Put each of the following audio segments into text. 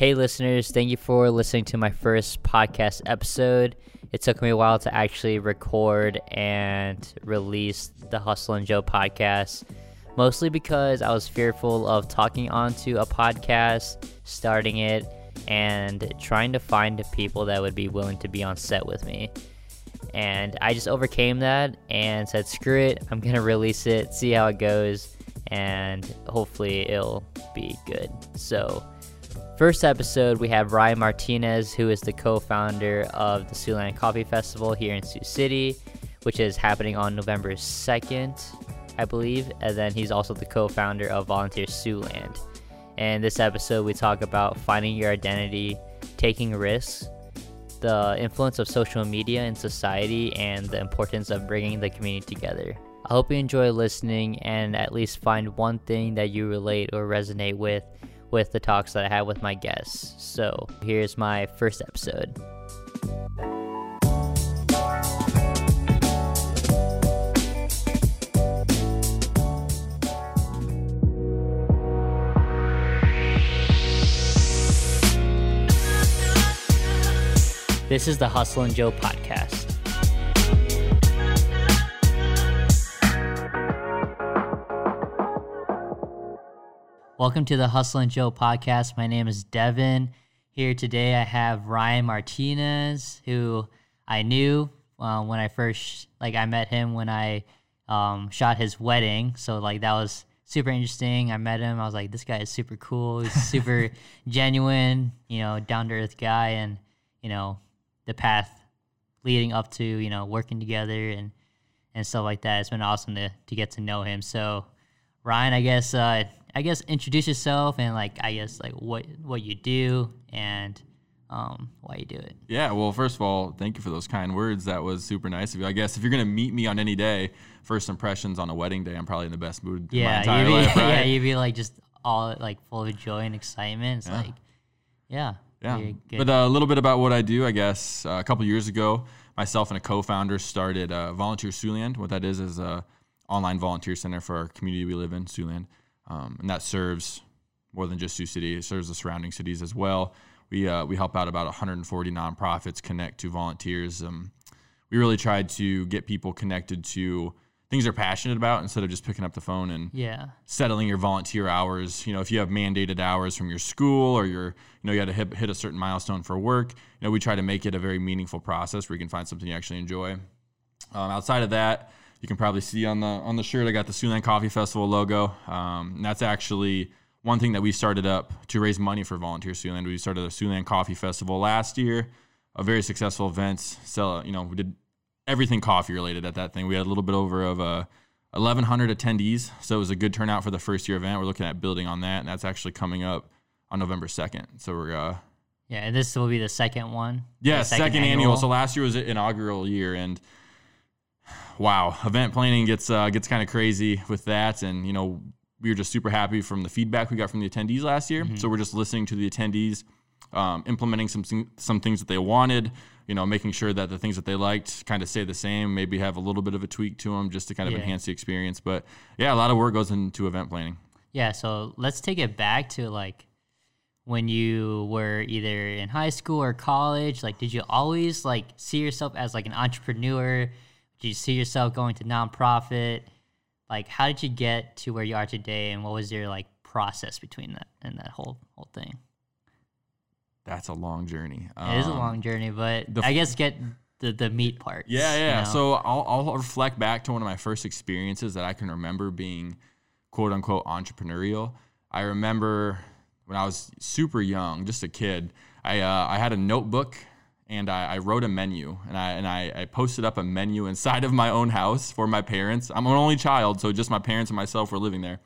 Hey, listeners, thank you for listening to my first podcast episode. It took me a while to actually record and release the Hustle and Joe podcast, mostly because I was fearful of talking onto a podcast, starting it, and trying to find people that would be willing to be on set with me. And I just overcame that and said, screw it, I'm going to release it, see how it goes, and hopefully it'll be good. So, First episode, we have Ryan Martinez, who is the co founder of the Siouxland Coffee Festival here in Sioux City, which is happening on November 2nd, I believe. And then he's also the co founder of Volunteer Siouxland. And this episode, we talk about finding your identity, taking risks, the influence of social media in society, and the importance of bringing the community together. I hope you enjoy listening and at least find one thing that you relate or resonate with with the talks that I had with my guests. So here's my first episode. This is the Hustle and Joe podcast. Welcome to the Hustle and Joe podcast. My name is Devin. Here today, I have Ryan Martinez, who I knew uh, when I first like I met him when I um, shot his wedding. So like that was super interesting. I met him. I was like, this guy is super cool. He's super genuine, you know, down to earth guy, and you know, the path leading up to you know working together and and stuff like that. It's been awesome to to get to know him. So Ryan, I guess. Uh, I guess introduce yourself and like I guess like what what you do and um, why you do it. Yeah, well, first of all, thank you for those kind words. That was super nice of you. I guess if you're gonna meet me on any day, first impressions on a wedding day, I'm probably in the best mood yeah, in my entire you'd be, life. Right? Yeah, you'd be like just all like full of joy and excitement. It's Yeah. like, yeah, Yeah, but uh, a little bit about what I do. I guess uh, a couple years ago, myself and a co-founder started uh, Volunteer Siouxland. What that is is a online volunteer center for our community we live in, Siouxland, um, and that serves more than just Sioux City. It serves the surrounding cities as well. We uh, we help out about 140 nonprofits connect to volunteers. Um, we really tried to get people connected to things they're passionate about instead of just picking up the phone and yeah, settling your volunteer hours. You know, if you have mandated hours from your school or your, you know, you had to hit, hit a certain milestone for work, you know, we try to make it a very meaningful process where you can find something you actually enjoy. Um, outside of that, you can probably see on the on the shirt I got the Siouxland Coffee Festival logo. Um, and that's actually one thing that we started up to raise money for Volunteer Siouxland. We started the Siouxland Coffee Festival last year, a very successful event. Sell, you know, we did everything coffee related at that thing. We had a little bit over of a 1,100 attendees, so it was a good turnout for the first year event. We're looking at building on that, and that's actually coming up on November 2nd. So we're uh, yeah. And this will be the second one. yeah, The second, annual. So last year was an inaugural year, and wow, event planning gets uh, gets kind of crazy with that. And you know, we were just super happy from the feedback we got from the attendees last year. So we're just listening to the attendees, um, implementing some some things that they wanted. You know, making sure that the things that they liked kind of stay the same. Maybe have a little bit of a tweak to them just to kind of Yeah. enhance the experience. But yeah, a lot of work goes into event planning. Yeah, so let's take it back to like when you were either in high school or college. Like, did you always like see yourself as like an entrepreneur? Did you see yourself going to nonprofit? Like, how did you get to where you are today, and what was your like process between that and that whole whole thing? That's a long journey. it is a Um, long journey, but I guess get the the meat part. Yeah, yeah. So I'll, I'll reflect back to one of my first experiences that I can remember being quote unquote entrepreneurial. I remember when I was super young, just a kid, I, uh, I had a notebook and I, I wrote a menu and I, and I, I posted up a menu inside of my own house for my parents. I'm an only child, so just my parents and myself were living there.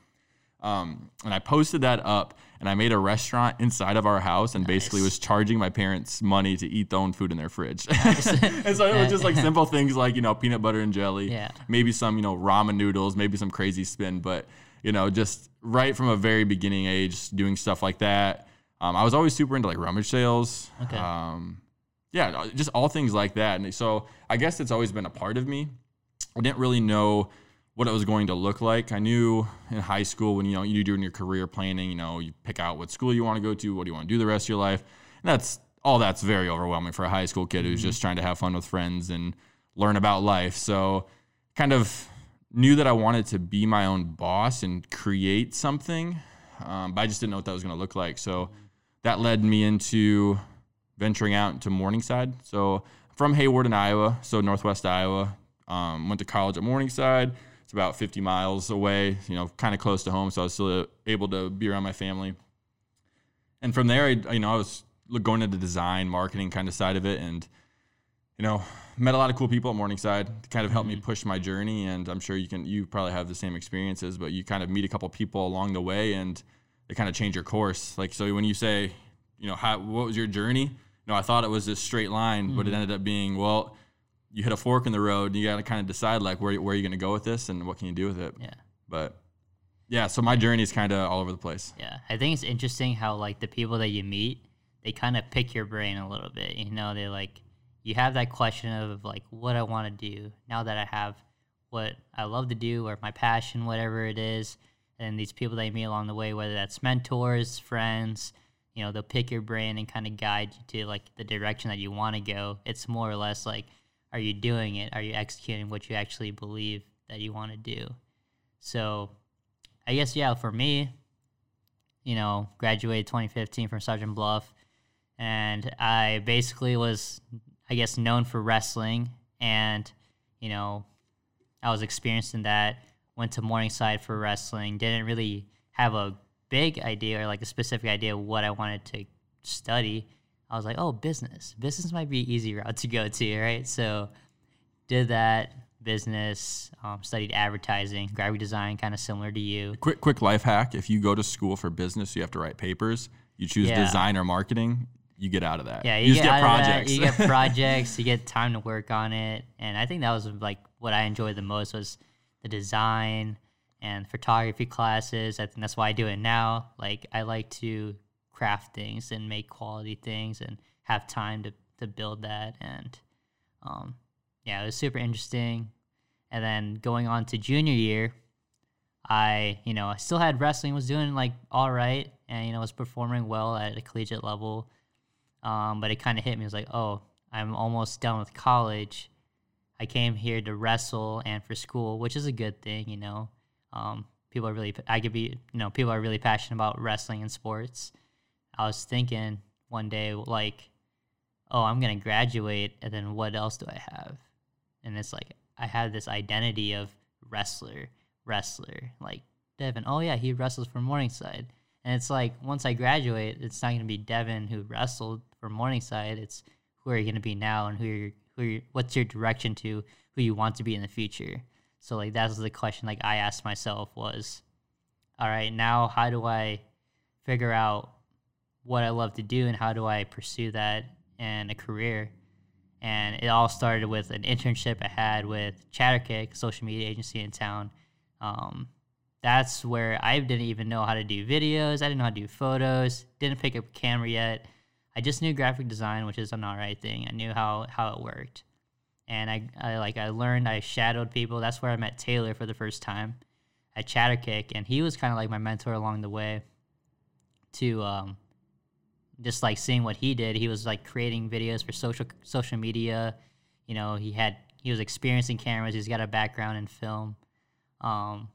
Um, and I posted that up and I made a restaurant inside of our house and basically was charging my parents money to eat their own food in their fridge. and so it was just like simple things like, you know, peanut butter and jelly, Yeah. maybe some, you know, ramen noodles, maybe some crazy spin, but, you know, just right from a very beginning age, doing stuff like that. Um, I was always super into like rummage sales. Okay. Um, yeah, just all things like that. And so I guess it's always been a part of me. I didn't really know what it was going to look like. I knew in high school when you know you're doing your career planning, you know, you pick out what school you want to go to, what do you want to do the rest of your life. And that's all that's very overwhelming for a high school kid who's just trying to have fun with friends and learn about life. So kind of knew that I wanted to be my own boss and create something, um, but I just didn't know what that was going to look like. So that led me into venturing out into Morningside. So from Hawarden Iowa, so northwest Iowa. Um, went to college at Morningside. It's about 50 miles away, you know, kind of close to home. So I was still able to be around my family. And from there, I, you know, I was going into the design, marketing kind of side of it, and you know, met a lot of cool people at Morningside to kind of help me push my journey. And I'm sure you can, you probably have the same experiences, but you kind of meet a couple people along the way, and they kind of change your course. Like so, when you say, you know, how what was your journey? Know, I thought it was this straight line, mm-hmm. but it ended up being well. You hit a fork in the road. And you got to kind of decide like where where are you going to go with this, and what can you do with it. Yeah. But yeah, so my journey is kind of all over the place. Yeah, I think it's interesting how like the people that you meet, they kind of pick your brain a little bit. You know, they like you have that question of like what I want to do now that I have what I love to do or my passion, whatever it is. And these people that you meet along the way, whether that's mentors, friends, you know, they'll pick your brain and kind of guide you to like the direction that you want to go. It's more or less like, are you doing it? Are you executing what you actually believe that you want to do? So I guess, yeah, for me, you know, graduated 2015 from Sergeant Bluff. And I basically was I guess, known for wrestling. And, you know, I was experienced in that. Went to Morningside for wrestling. Didn't really have a big idea or like a specific idea of what I wanted to study. I was like, oh, business. Business might be easy route to go to, right? So did that business, um, studied advertising, graphic design, kind of similar to you. Quick, quick life hack: if you go to school for business, you have to write papers. You choose yeah. design or marketing you get out of that. Yeah, you, you get, get projects. you get projects. you get time to work on it, and I think that was like what I enjoyed the most was the design and photography classes. I think that's why I do it now. Like I like to craft things and make quality things and have time to to build that. And um, yeah, it was super interesting. And then going on to junior year, I you know I still had wrestling, was doing like all right, and you know was performing well at a collegiate level. Um, but it kind of hit me. It was like, oh, I'm almost done with college. I came here to wrestle and for school, which is a good thing, you know. Um, people are really, I could be, you know, people are really passionate about wrestling and sports. I was thinking one day, like, oh, I'm going to graduate, and then what else do I have? And it's like, I have this identity of wrestler, wrestler. Like, Devin, oh, yeah, he wrestles for Morningside. And it's like, once I graduate, it's not going to be Devin who wrestled for Morningside, it's who are you going to be now and who you're, who you're, what's your direction to who you want to be in the future. So like that was the question like I asked myself was, all right, now how do I figure out what I love to do and how do I pursue that in a career? And it all started with an internship I had with Chatterkick, social media agency in town. Um, that's where I didn't even know how to do videos. I didn't know how to do photos. Didn't pick up a camera yet. I just knew graphic design, which is an alright thing. I knew how how it worked, and I, I like I learned. I shadowed people. That's where I met Taylor for the first time at Chatterkick, and he was kind of like my mentor along the way. To um, just like seeing what he did, he was like creating videos for social social media. You know, he had he was experiencing cameras. He's got a background in film. Um,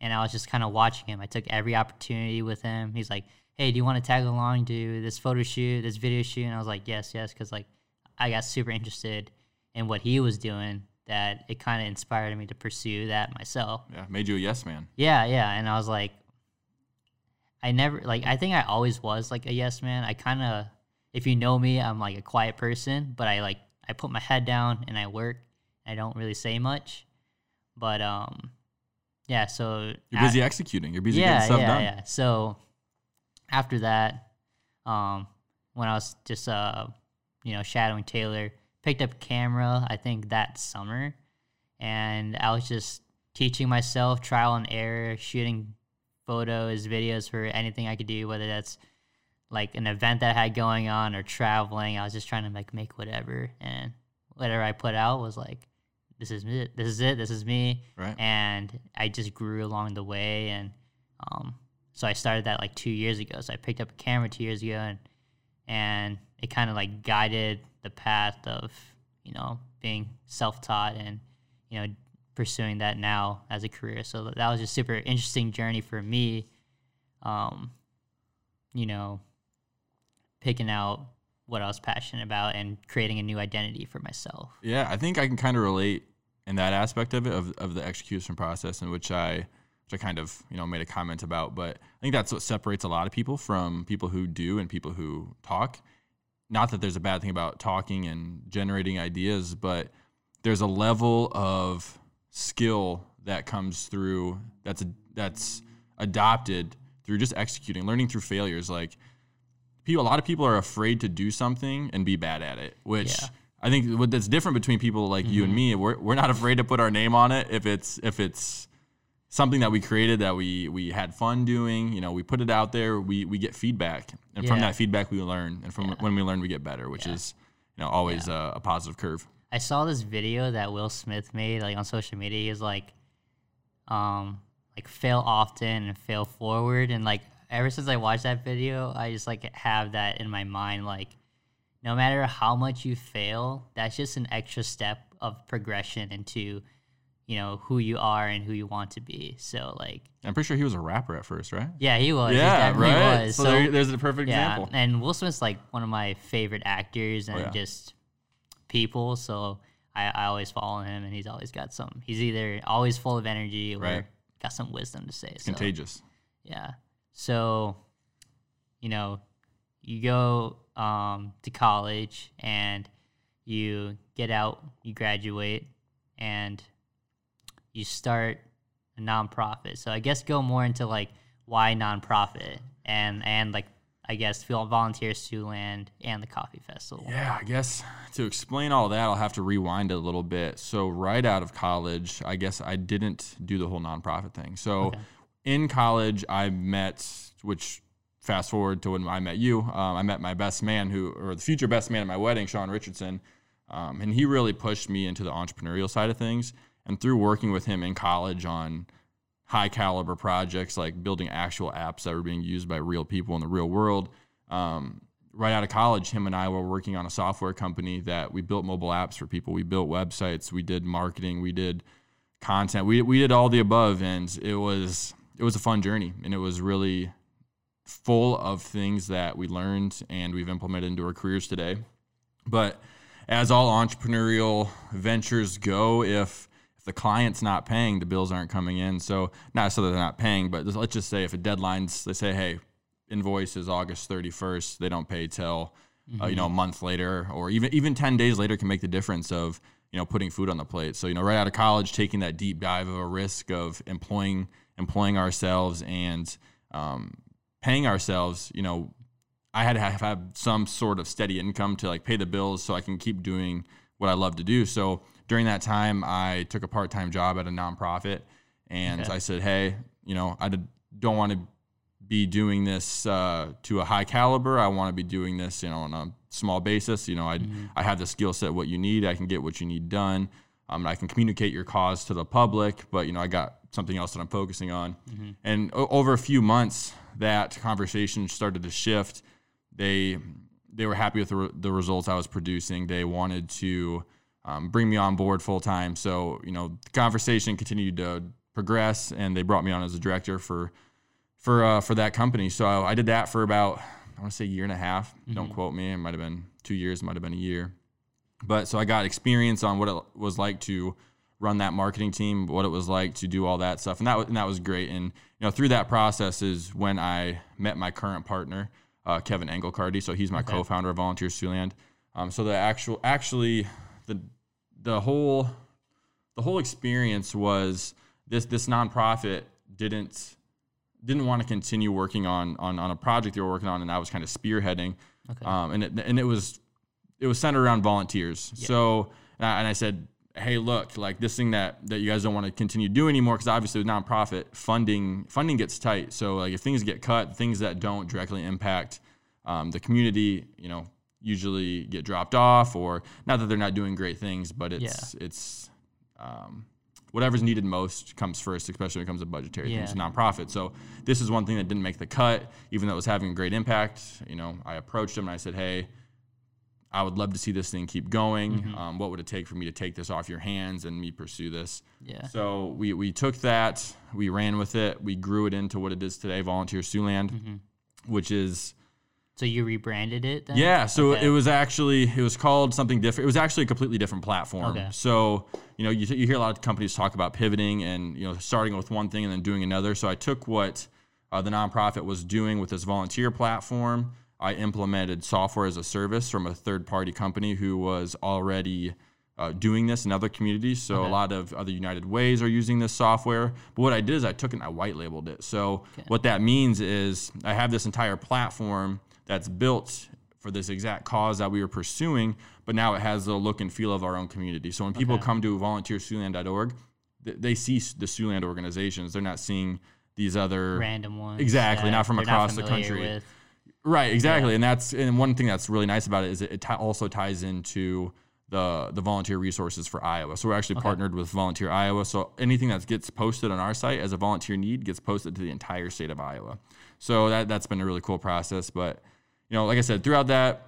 and I was just kind of watching him. I took every opportunity with him. He's like, hey, do you want to tag along to this photo shoot, this video shoot? And I was like, yes, yes, because like I got super interested in what he was doing that it kind of inspired me to pursue that myself. Yeah, made you a yes man. Yeah, yeah, and I was like, I never like I think I always was like a yes man. I kind of, if you know me, I'm like a quiet person, but I like I put my head down and I work. I don't really say much, but um, yeah. So you're busy at, executing. You're busy yeah, getting stuff yeah, done. Yeah, So after that, um, when I was just uh, you know shadowing Taylor, picked up camera. I think that summer, and I was just teaching myself trial and error, shooting photos, videos for anything I could do, whether that's like an event that I had going on or traveling. I was just trying to like make whatever, and whatever I put out was like this is it. This is it. This is me. Right. And I just grew along the way, and um, so I started that like two years ago. So I picked up a camera two years ago, and and it kind of like guided the path of you know being self-taught and you know pursuing that now as a career. So that was just super interesting journey for me. Um, you know, picking out what I was passionate about and creating a new identity for myself. Yeah, I think I can kind of relate in that aspect of it of, of the execution process in which I which I kind of you know made a comment about. But I think that's what separates a lot of people from people who do and people who talk. Not that there's a bad thing about talking and generating ideas, but there's a level of skill that comes through that's a, that's adopted through just executing, learning through failures. Like people, a lot of people are afraid to do something and be bad at it, which Yeah. I think what that's different between people like you and mm-hmm. me. We're, we're not afraid to put our name on it if it's if it's something that we created that we we had fun doing. You know, we put it out there. We we get feedback, and from that feedback we learn, and from when we learn we get better, which is you know always a, a positive curve. I saw this video that Will Smith made like on social media. He was like, um, like fail often and fail forward, and like ever since I watched that video, I just like have that in my mind. Like, no matter how much you fail, that's just an extra step of progression into, you know, who you are and who you want to be. So like, I'm pretty sure he was a rapper at first, right? yeah, he was. he yeah, definitely right. Was. So, there, there's a perfect yeah, example. and Will Smith's like one of my favorite actors and Oh, yeah. just people. So I, I always follow him, and he's always got some. He's either always full of energy or Right. got some wisdom to say. so, Contagious. Yeah. So, you know, you go um, to college and you get out, you graduate, and you start a nonprofit. So I guess go more into like why nonprofit and and like I guess feel Volunteer Siouxland and the coffee festival. Yeah, I guess to explain all that, I'll have to rewind a little bit. So, right out of college, I guess I didn't do the whole nonprofit thing. So, Okay. in college, I met, which fast forward to when I met you, um, I met my best man, who, or the future best man at my wedding, Sean Richardson. Um, and he really pushed me into the entrepreneurial side of things. And through working with him in college on high caliber projects like building actual apps that were being used by real people in the real world. Um, right out of college, him and I were working on a software company that we built mobile apps for people. We built websites, we did marketing, we did content, we, we did all the above, and it was it was a fun journey, and it was really full of things that we learned and we've implemented into our careers today. But as all entrepreneurial ventures go, if if the client's not paying, the bills aren't coming in. So not so that they're not paying, but let's just say if a deadline's, they say, hey, invoice is August 31st, they don't pay till uh, you know a month later, or even even 10 days later can make the difference of you know putting food on the plate. So you know right out of college, taking that deep dive of a risk of employing employing ourselves and um, paying ourselves, you know, I had to have, have some sort of steady income to like pay the bills so I can keep doing what I love to do. So during that time, I took a part time job at a nonprofit and Okay. I said, hey, you know, I don't want to be doing this uh, to a high caliber. I want to be doing this, you know, on a small basis. You know, I I have the skill set, what you need. I can get what you need done. Um, I can communicate your cause to the public, but you know, I got something else that I'm focusing on. And o- over a few months, that conversation started to shift. They they were happy with the, re- the results I was producing. They wanted to um, bring me on board full time. So you know, the conversation continued to progress, and they brought me on as a director for for uh, for that company. So I did that for about I want to say a year and a half. Don't quote me. It might have been two years. It Might have been a year. But so I got experience on what it was like to run that marketing team, what it was like to do all that stuff, and that was, and that was great. And you know, through that process is when I met my current partner, uh, Kevin Engelcardy. So he's my co-founder of Volunteer Siouxland. Um, so the actual, actually, the the whole the whole experience was this this nonprofit didn't didn't want to continue working on on on a project they were working on, and I was kind of spearheading. Okay. Um, and it, and it was it was centered around volunteers. So and I, and I said, hey, look, like this thing that that you guys don't want to continue doing anymore because obviously with nonprofit funding funding gets tight. So like if things get cut, things that don't directly impact um, the community, you know, usually get dropped off or not that they're not doing great things, but it's it's um, whatever's needed most comes first, especially when it comes to budgetary Yeah. things, nonprofit. So this is one thing that didn't make the cut, even though it was having a great impact. You know, I approached him and I said, hey. I would love to see this thing keep going. Mm-hmm. Um, what would it take for me to take this off your hands and me pursue this? Yeah. So we, we took that, we ran with it, we grew it into what it is today, Volunteer Siouxland, Mm-hmm. which is So you rebranded it then? yeah. So Okay. it was actually it was called something different. It was actually a completely different platform. Okay. So you know you, you hear a lot of companies talk about pivoting and you know starting with one thing and then doing another. So I took what uh, the nonprofit was doing with this volunteer platform. I implemented software as a service from a third party company who was already uh, doing this in other communities. So a lot of other United Ways are using this software. But what I did is I took it and I white labeled it. So what that means is I have this entire platform that's built for this exact cause that we were pursuing, but now it has the look and feel of our own community. So when people Okay. come to volunteersiouxland.org, th- they see the Siouxland organizations. They're not seeing these other random ones. Exactly, not from across the country. with. Right, exactly, and that's and one thing that's really nice about it is it, it ti- also ties into the the volunteer resources for Iowa. So we're actually partnered with Volunteer Iowa. So anything that gets posted on our site as a volunteer need gets posted to the entire state of Iowa. So that that's been a really cool process. But you know, like I said, throughout that,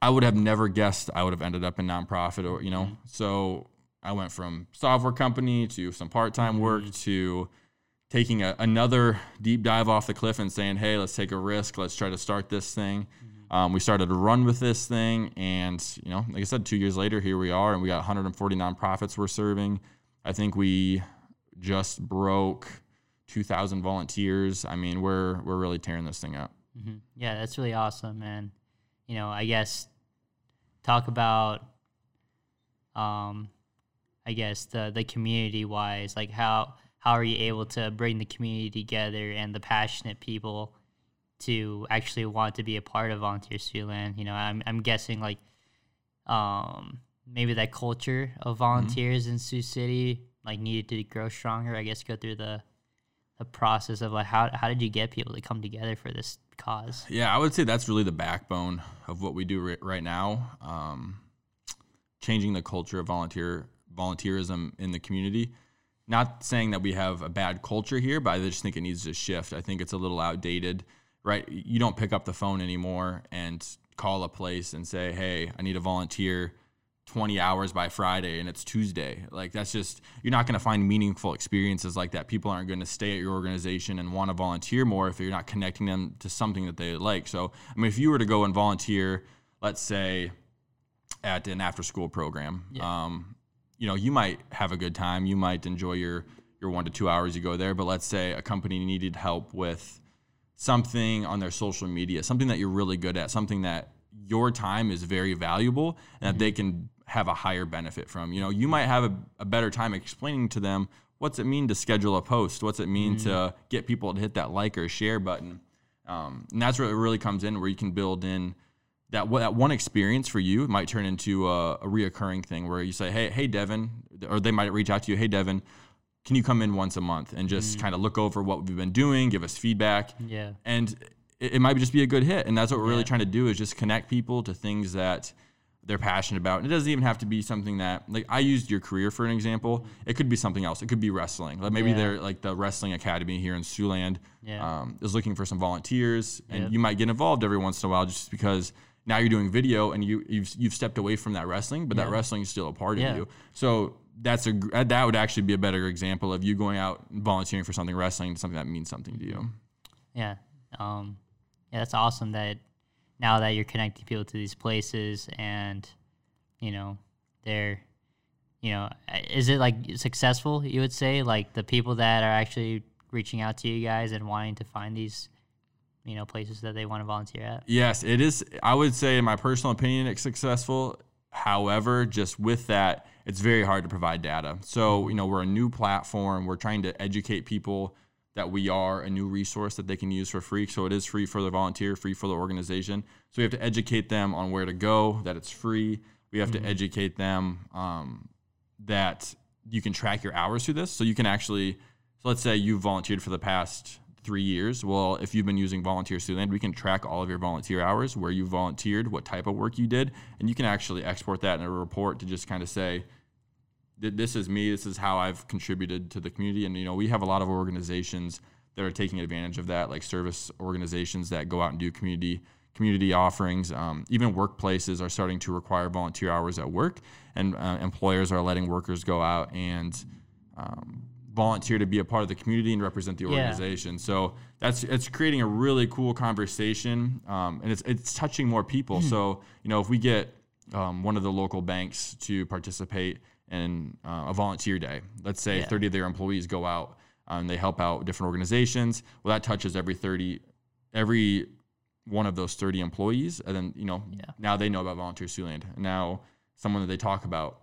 I would have never guessed I would have ended up in nonprofit or you know. Mm-hmm. So I went from software company to some part time work mm-hmm. to taking a, another deep dive off the cliff and saying, "Hey, let's take a risk. Let's try to start this thing." Mm-hmm. Um, we started to run with this thing, and you know, like I said, two years later, here we are, and we got 140 nonprofits we're serving. I think we just broke 2,000 volunteers. I mean, we're we're really tearing this thing up. Mhm. Yeah, that's really awesome, man. You know, I guess talk about, um, I guess the the community wise, like how how are you able to bring the community together and the passionate people to actually want to be a part of Volunteer Siouxland? You know, I'm I'm guessing like, um, maybe that culture of volunteers in Sioux City like needed to grow stronger. I guess go through the the process of like how how did you get people to come together for this cause? Yeah, I would say that's really the backbone of what we do ri- right now. Um, changing the culture of volunteer volunteerism in the community. Not saying that we have a bad culture here, but I just think it needs to shift. I think it's a little outdated, right? You don't pick up the phone anymore and call a place and say, "Hey, I need a volunteer." 20 hours by Friday and it's Tuesday. Like that's just you're not going to find meaningful experiences like that. People aren't going to stay at your organization and want to volunteer more if you're not connecting them to something that they like. So, I mean if you were to go and volunteer, let's say at an after school program, um, you know, you might have a good time. You might enjoy your your 1 to 2 hours you go there, but let's say a company needed help with something on their social media, something that you're really good at, something that your time is very valuable and that they can have a higher benefit from. You know, you might have a, a better time explaining to them what's it mean to schedule a post, what's it mean to get people to hit that like or share button. Um, and that's where it really comes in, where you can build in that that one experience for you might turn into a, a reoccurring thing where you say, hey, hey, Devin, or they might reach out to you, hey, Devin, can you come in once a month and just kind of look over what we've been doing, give us feedback, Yeah. and it, it might just be a good hit. And that's what we're really trying to do is just connect people to things that they're passionate about. And it doesn't even have to be something that like I used your career for an example. It could be something else. It could be wrestling. Like maybe Yeah. they're like the wrestling academy here in Siouxland Yeah. um, is looking for some volunteers, and Yep. you might get involved every once in a while just because now you're doing video and you you've you've stepped away from that wrestling, but that wrestling is still a part Yeah. of you. So that's a that would actually be a better example of you going out and volunteering for something wrestling, something that means something to you. Yeah. Um, yeah, that's awesome that now that you're connecting people to these places and, you know, they're, you know, uh, is it like successful, you would say? Like the people that are actually reaching out to you guys and wanting to find these, you know, places that they want to volunteer at? Yes, it is. I would say, in my personal opinion, it's successful. However, just with that, it's very hard to provide data. So, you know, we're a new platform. We're trying to educate people that we are a new resource that they can use for free. So it is free for the volunteer, free for the organization. So we have to educate them on where to go, that it's free. We have to educate them um, that you can track your hours through this. So you can actually, so let's say you volunteered for the past three years. Well, if you've been using Volunteer Siouxland, we can track all of your volunteer hours, where you volunteered, what type of work you did, and you can actually export that in a report to just kind of say, this is me. This is how I've contributed to the community. And you know, we have a lot of organizations that are taking advantage of that, like service organizations that go out and do community community offerings. Um, even workplaces are starting to require volunteer hours at work, and uh, employers are letting workers go out and um, volunteer to be a part of the community and represent the Yeah. organization. So that's it's creating a really cool conversation, um, and it's it's touching more people. Hmm. so you know, if we get um, one of the local banks to participate in uh, a volunteer day, let's say Yeah. 30 of their employees go out and they help out different organizations. Well, that touches every 30, every one of those 30 employees, and then you know Yeah. now they know about Volunteer Siouxland. Now someone that they talk about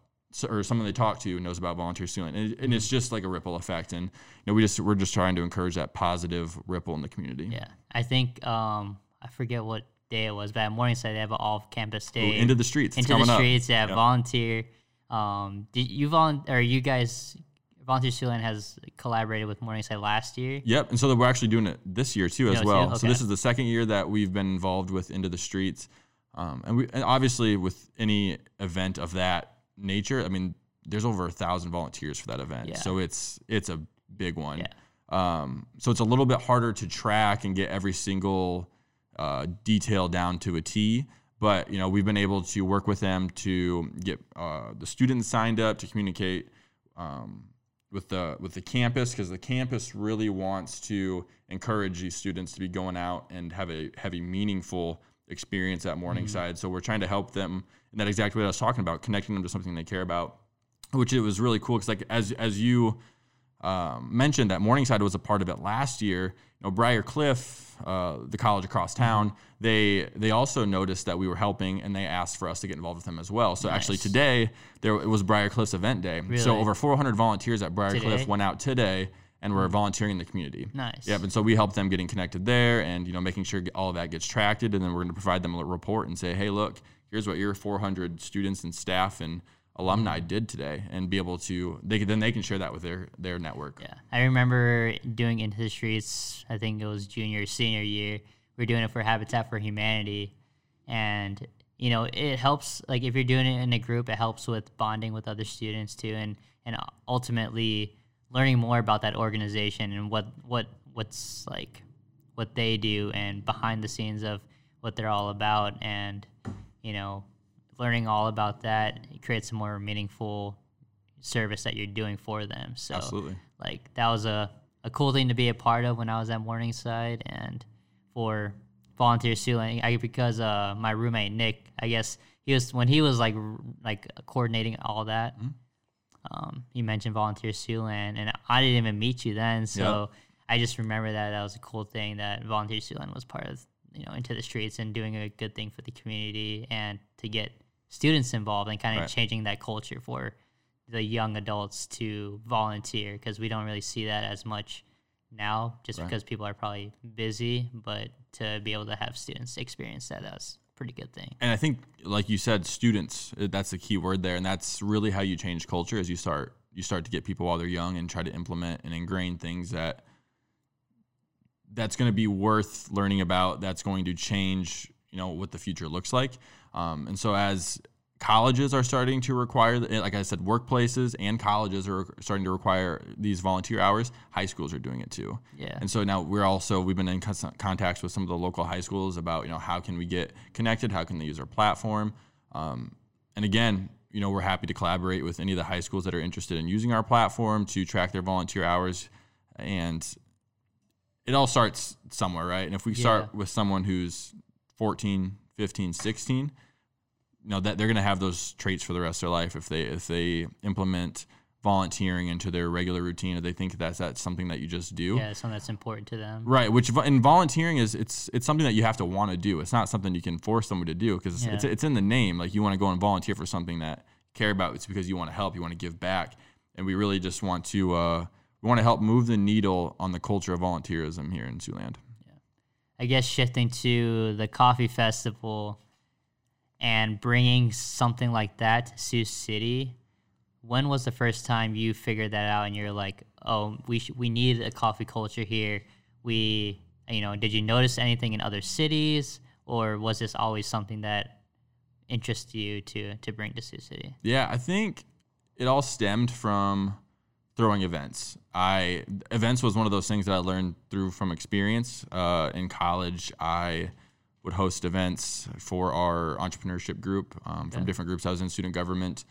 or someone they talk to knows about Volunteer Siouxland, and, and it's just like a ripple effect. And you know we just we're just trying to encourage that positive ripple in the community. Yeah, I think um, I forget what day it was, but at Morningside they have an off-campus Ooh, day. into the streets. It's into the up. streets. Yeah, Yep. volunteer. Um, did you volunteer? Or you guys, Volunteer Siouxland has collaborated with Morningside last year. Yep, and so that we're actually doing it this year too, as well. So this is the second year that we've been involved with Into the Streets, um, and we and obviously with any event of that nature, I mean, there's over a thousand volunteers for that event, Yeah. so it's it's a big one. Yeah. Um, so it's a little bit harder to track and get every single uh, detail down to a T. But you know, we've been able to work with them to get uh, the students signed up to communicate um, with the with the campus because the campus really wants to encourage these students to be going out and have a have a meaningful experience at Morningside. So we're trying to help them in that exact way I was talking about, connecting them to something they care about, which it was really cool because like as as you um, mentioned that Morningside was a part of it last year. Know, Briar Cliff, uh, the college across town, they they also noticed that we were helping, and they asked for us to get involved with them as well. So actually, today there it was Briar Cliff's event day. So over 400 volunteers at Briar Today? Cliff went out today and were volunteering in the community. Nice. Yep, and so we helped them getting connected there, and you know making sure all of that gets tracked, and then we're going to provide them a report and say, hey, look, here's what your 400 students and staff and alumni did today, and be able to they can, then they can share that with their their network. Yeah, I remember doing Into the Streets. I think it was junior, senior year. We are doing it for Habitat for Humanity, and you know it helps. Like if you're doing it in a group, it helps with bonding with other students too, and and ultimately learning more about that organization and what what what's like what they do and behind the scenes of what they're all about, and you know learning all about that it creates a more meaningful service that you're doing for them. So Absolutely. like that was a, a cool thing to be a part of when I was at Morningside and for volunteer student I because uh my roommate Nick I guess he was when he was like r- like coordinating all that um he mentioned volunteer Siouxland and I didn't even meet you then. So I just remember that that was a cool thing that volunteer Siouxland was part of you know into the streets and doing a good thing for the community and to get students involved and kind of Right. changing that culture for the young adults to volunteer because we don't really see that as much now just Right. because people are probably busy but to be able to have students experience that that's a pretty good thing And I think, like you said, students. uh, That's the key word there, and that's really how you change culture. As you start, you start to get people while they're young and try to implement and ingrain things that that's going to be worth learning about. That's going to change, you know, what the future looks like. Um, and so, as colleges are starting to require, like I said, workplaces and colleges are starting to require these volunteer hours. High schools are doing it too. yeah And so now we're also we've been in contacts with some of the local high schools about you know how can we get connected, how can they use our platform, um, and again, you know we're happy to collaborate with any of the high schools that are interested in using our platform to track their volunteer hours, and it all starts somewhere, right? And if we start with someone who's 14, 15, 16, you know that they're going to have those traits for the rest of their life. If they if they implement volunteering into their regular routine or they think that's that's something that you just do. Yeah something that's important to them. Right which and volunteering is it's it's something that you have to want to do. It's not something you can force someone to do because it's, Yeah. it's in the name. Like you want to go and volunteer for something that you care about. It's because you want to help you want to give back. And we really just want to uh we want to help move the needle on the culture of volunteerism here in Siouxland. I guess shifting to the coffee festival and bringing something like that to Sioux City. When was the first time you figured that out and you're like, oh, we sh- we need a coffee culture here? We, you know, did you notice anything in other cities, or was this always something that interested you to to bring to Sioux City? Yeah, I think it all stemmed from throwing events. I events was one of those things that I learned through from experience. Uh, in college, I would host events for our entrepreneurship group um, from Yeah. different groups. I was in student government.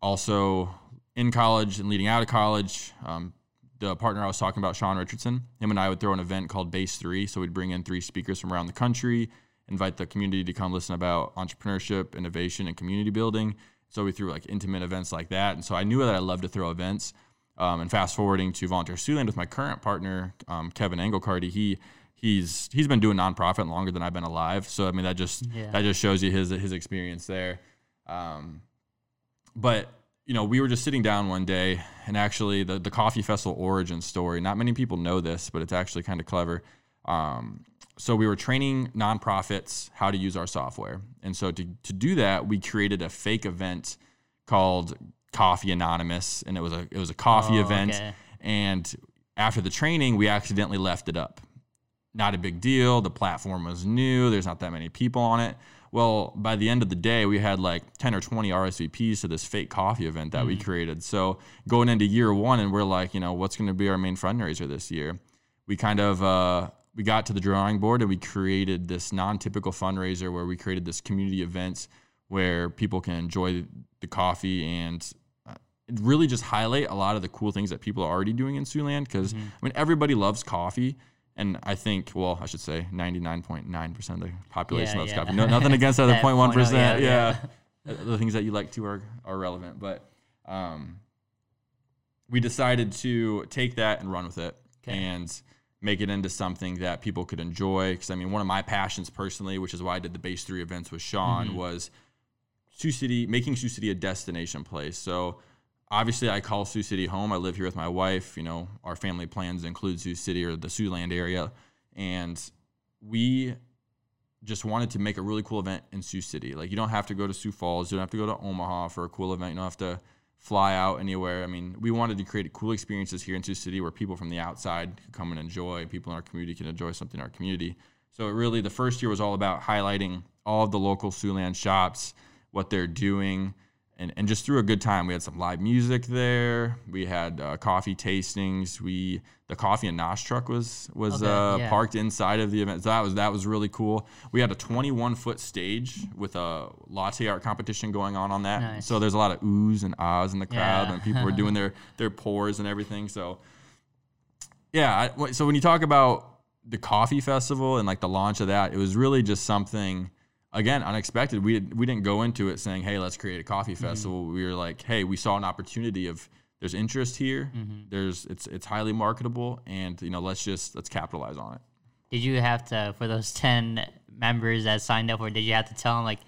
Also, in college and leading out of college, um, the partner I was talking about, Sean Richardson, him and I would throw an event called Base Three. So we'd bring in three speakers from around the country, invite the community to come listen about entrepreneurship, innovation, and community building. So we threw like intimate events like that. And so I knew that I loved to throw events. Um, and fast forwarding to Volunteer Siouxland with my current partner, um, Kevin Engelcardy, he he's he's been doing nonprofit longer than I've been alive. So I mean that just Yeah. that just shows you his his experience there. Um, but you know, we were just sitting down one day, and actually, the the coffee festival origin story. Not many people know this, but it's actually kind of clever. Um, so we were training nonprofits how to use our software, and so to to do that, we created a fake event called Coffee Anonymous, and it was a it was a coffee Oh, event. okay. And after the training, we accidentally left it up. Not a big deal. The platform was new. There's not that many people on it. Well, by the end of the day, we had like 10 or 20 RSVPs to this fake coffee event that we created. So going into year one, and we're like, you know, what's going to be our main fundraiser this year? We kind of uh, we got to the drawing board and we created this non-typical fundraiser where we created this community events where people can enjoy the coffee and uh, really just highlight a lot of the cool things that people are already doing in Siouxland. Because I mean everybody loves coffee and I think well I should say 99.9% of the population Yeah, loves yeah. coffee. No, nothing against the other That 0.1% 0.1, yeah, yeah, the things that you like too are, are relevant. But um, we decided to take that and run with it. Okay. and make it into something that people could enjoy because I mean one of my passions personally which is why I did the base 3 events with Sean Mm-hmm. was Sioux City, making Sioux City a destination place. So obviously, I call Sioux City home. I live here with my wife. You know, our family plans include Sioux City or the Siouxland area, and we just wanted to make a really cool event in Sioux City. Like you don't have to go to Sioux Falls, you don't have to go to Omaha for a cool event. You don't have to fly out anywhere. I mean, we wanted to create cool experiences here in Sioux City where people from the outside could come and enjoy. People in our community can enjoy something in our community. So it really, the first year was all about highlighting all of the local Siouxland shops, what they're doing, and, and just through a good time. We had some live music there. We had uh, coffee tastings. We the coffee and nosh truck was was Okay, uh, yeah. parked inside of the event. So that was that was really cool. We had a 21 foot stage with a latte art competition going on on that. Nice. So there's a lot of oohs and ahs in the crowd, Yeah. and people were doing their their pours and everything. So yeah, I, so when you talk about the coffee festival and like the launch of that, it was really just something again unexpected. We we didn't go into it saying, "Hey, let's create a coffee mm-hmm. festival." We were like, "Hey, we saw an opportunity of there's interest here. Mm-hmm. There's it's it's highly marketable, and you know, let's just let's capitalize on it." Did you have to for those ten members that signed up for? it, Did you have to tell them like,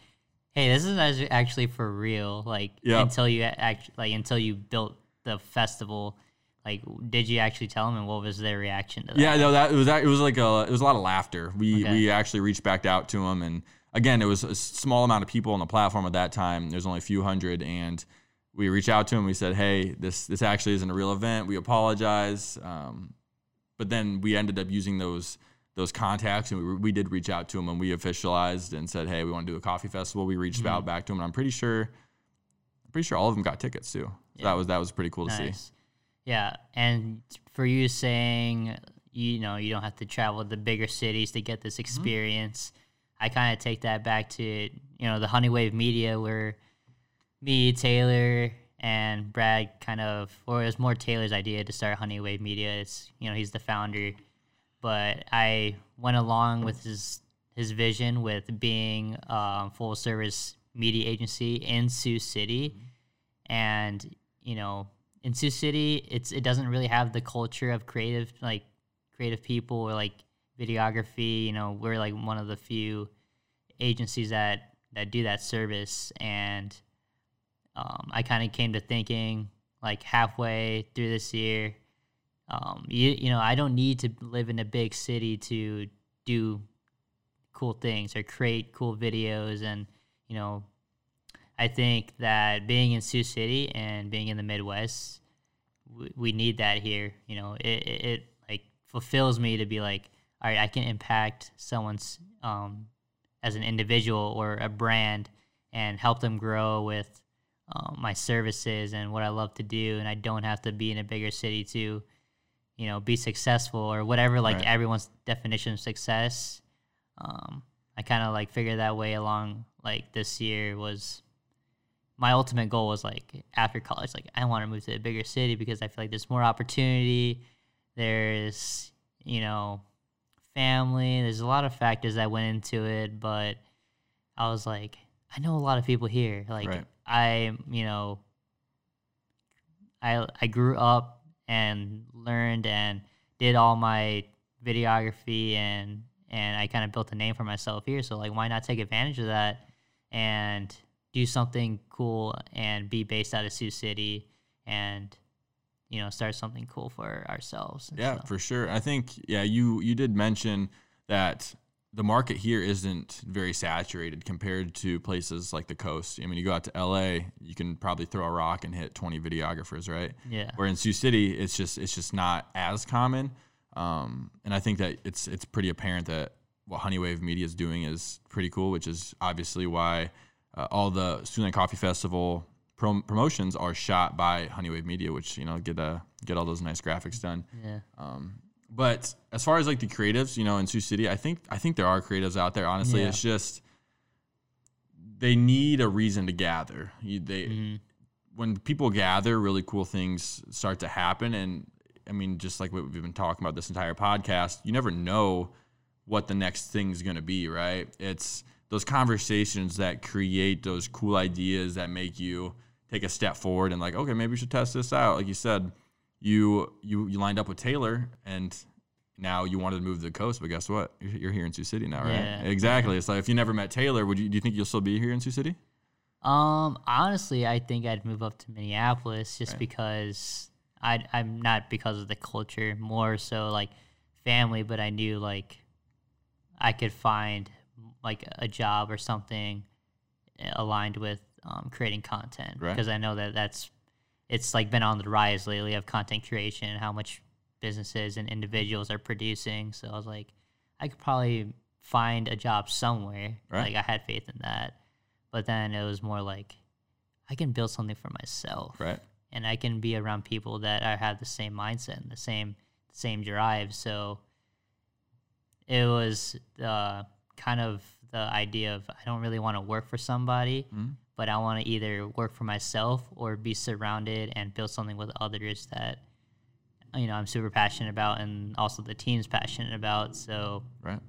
"Hey, this is actually for real"? Like Yeah. until you act like until you built the festival. Like, did you actually tell them, and what was their reaction to that? Yeah, no, that it was that it was like a it was a lot of laughter. We Okay. we actually reached back out to them and again, it was a small amount of people on the platform at that time. There's only a few hundred, and we reached out to him. We said, "Hey, this this actually isn't a real event. We apologize." Um, but then we ended up using those those contacts, and we, we did reach out to him, and we officialized and said, "Hey, we want to do a coffee festival." We reached out back to him, and I'm pretty sure, I'm pretty sure all of them got tickets too. So that was that was pretty cool to see. Yeah, and for you saying you know you don't have to travel to the bigger cities to get Mm-hmm. this experience, I kind of take that back to you know the Honeywave Media where me, Taylor, and Brad kind of, or it was more Taylor's idea to start Honeywave Media. It's you know he's the founder, but I went along with his his vision with being a full service media agency in Sioux City, and you know in Sioux City it's it doesn't really have the culture of creative like creative people or like videography. You know we're like one of the few agencies that that do that service and um, I kind of came to thinking like halfway through this year, um, you you know I don't need to live in a big city to do cool things or create cool videos and you know I think that being in Sioux City and being in the Midwest, we, we need that here. You know, it, it, it like fulfills me to be like, all right, I can impact someone's um, as an individual or a brand and help them grow with um, my services and what I love to do, and I don't have to be in a bigger city to, you know, be successful or whatever. Like Right. everyone's definition of success. Um, I kind of like figured that way along. Like this year was my ultimate goal was like after college, like I want to move to a bigger city because I feel like there's more opportunity. There's you know family. There's a lot of factors that went into it, but I was like, I know a lot of people here. Like Right. I, you know, I I grew up and learned and did all my videography and and I kind of built a name for myself here. So like, why not take advantage of that and do something cool and be based out of Sioux City and you know start something cool for ourselves. Yeah, stuff. for sure. I think yeah, you you did mention that the market here isn't very saturated compared to places like the coast. I mean, you go out to LA, you can probably throw a rock and hit 20 videographers, right? yeah. Where in Sioux City, it's just it's just not as common. Um, and I think that it's it's pretty apparent that what Honeywave Media is doing is pretty cool, which is obviously why uh, all the Siouxland Coffee Festival prom- promotions are shot by Honeywave Media, which you know get uh, get all those nice graphics done. Yeah. Um, but as far as like the creatives, you know, in Sioux City, I think I think there are creatives out there. Honestly, Yeah. it's just they need a reason to gather. You, they Mhm. when people gather, really cool things start to happen. And I mean, just like what we've been talking about this entire podcast, you never know what the next thing's going to be, right? It's those conversations that create those cool ideas that make you take a step forward and like, okay, maybe we should test this out. Like you said, you you you lined up with Taylor and now you wanted to move to the coast, but guess what? You're, you're here in Sioux City now, right? Yeah. Exactly. It's like if you never met Taylor, would you do you think you'll still be here in Sioux City? Um, honestly, I think I'd move up to Minneapolis just Right. because I I'm not because of the culture, more so like family. But I knew like I could find like a job or something aligned with um, creating content Right. because I know that that's it's like been on the rise lately of content creation and how much businesses and individuals are producing. So I was like, I could probably find a job somewhere. Right. Like I had faith in that. But then it was more like I can build something for myself. Right. And I can be around people that I have the same mindset and the same same drive. So it was uh, kind of the idea of I don't really want to work for somebody, Mhm. But I want to either work for myself or be surrounded and build something with others that you know I'm super passionate about and also the team's passionate about. So Right.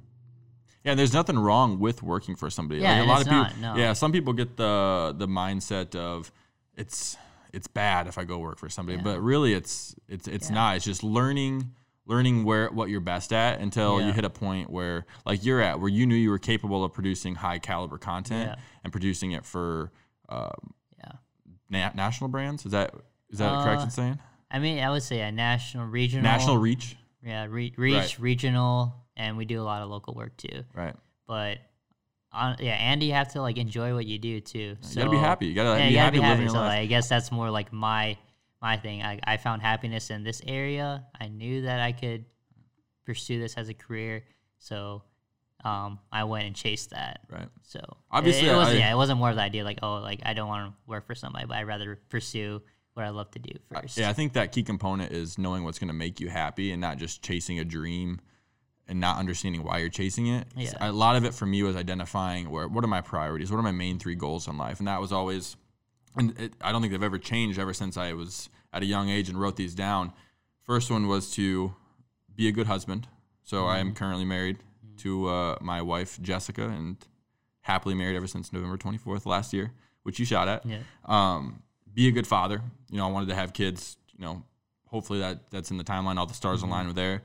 Yeah, and there's nothing wrong with working for somebody. Yeah, like a lot it's of people. not, no. Yeah, some people get the the mindset of it's it's bad if I go work for somebody, Yeah. but really it's it's it's Yeah. not. It's just learning learning where what you're best at until you hit a point where like you're at where you knew you were capable of producing high caliber content Yeah. and producing it for um, yeah. na- national brands. Is that is that correct Uh, in saying I mean, I would say a national, regional, national reach? yeah, re- reach, Right. regional, and we do a lot of local work too. Right. But on, yeah, and you have to like enjoy what you do too. So, you gotta be happy. You gotta yeah, be you gotta happy be happy. living your So life. like, I guess that's more like my my thing. I, I found happiness in this area. I knew that I could pursue this as a career, so um, I went and chased that. right. So Obviously, it, it wasn't. I- yeah, it wasn't more of the idea like, oh, like I don't want to work for somebody, but I'd rather pursue what I love to do first. Yeah, I think that key component is knowing what's going to make you happy and not just chasing a dream and not understanding why you're chasing it. Yeah. A lot of it for me was identifying where what are my priorities, what are my main three goals in life, and that was always, and it, I don't think they've ever changed ever since I was at a young age and wrote these down. First one was to be a good husband. So I am currently married to uh, my wife Jessica and happily married ever since November 24th last year, which you shot at Yeah. um, be a good father. You know, I wanted to have kids. You know, hopefully that that's in the timeline. All the stars align with there,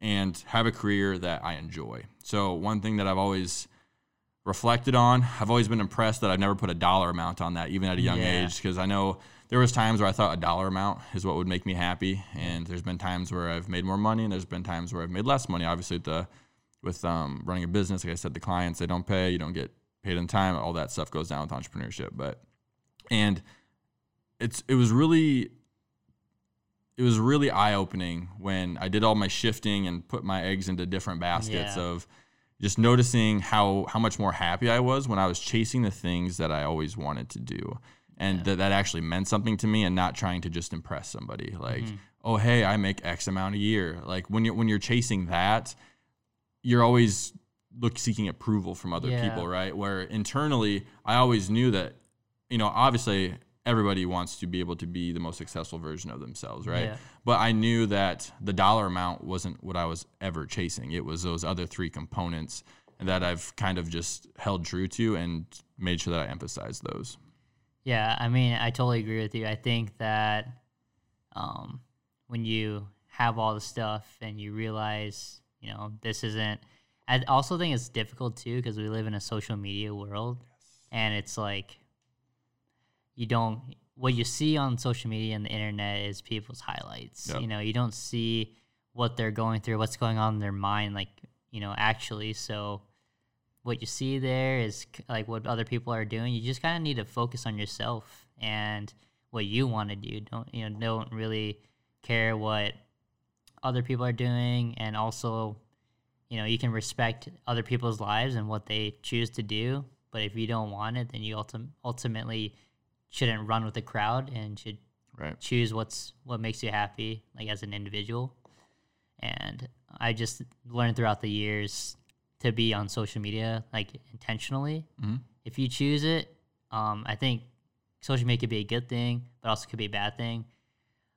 and have a career that I enjoy. So one thing that I've always reflected on, I've always been impressed that I've never put a dollar amount on that, even at a young Yeah. age, because I know there was times where I thought a dollar amount is what would make me happy, and there's been times where I've made more money, and there's been times where I've made less money. Obviously, the with um, running a business, like I said, the clients they don't pay, you don't get paid in time, all that stuff goes down with entrepreneurship. But and it's it was really it was really eye opening when I did all my shifting and put my eggs into different baskets Yeah. of just noticing how how much more happy I was when I was chasing the things that I always wanted to do. And that that actually meant something to me and not trying to just impress somebody like mm-hmm. oh hey i make x amount a year. Like when you're when you're chasing that you're always look seeking approval from other Yeah. people right? Where internally i always knew that you know obviously everybody wants to be able to be the most successful version of themselves right? Yeah. but i knew that the dollar amount wasn't what i was ever chasing. It was those other three components that i've kind of just held true to and made sure that i emphasized those Yeah, I mean, I totally agree with you. I think that um, when you have all the stuff and you realize, you know, this isn't. I also think it's difficult too because we live in a social media world, and it's like you don't. What you see on social media and the internet is people's highlights. Yep. You know, you don't see what they're going through, what's going on in their mind, like you know, actually. So what you see there is like what other people are doing. You just kind of need to focus on yourself and what you want to do. Don't you know? Don't really care what other people are doing, and also, you know, you can respect other people's lives and what they choose to do. But if you don't want it, then you ultim- ultimately shouldn't run with the crowd and should right choose what's what makes you happy, like as an individual. And I just learned throughout the years to be on social media like intentionally. Mhm. If you choose it, um, I think social media could be a good thing, but also could be a bad thing.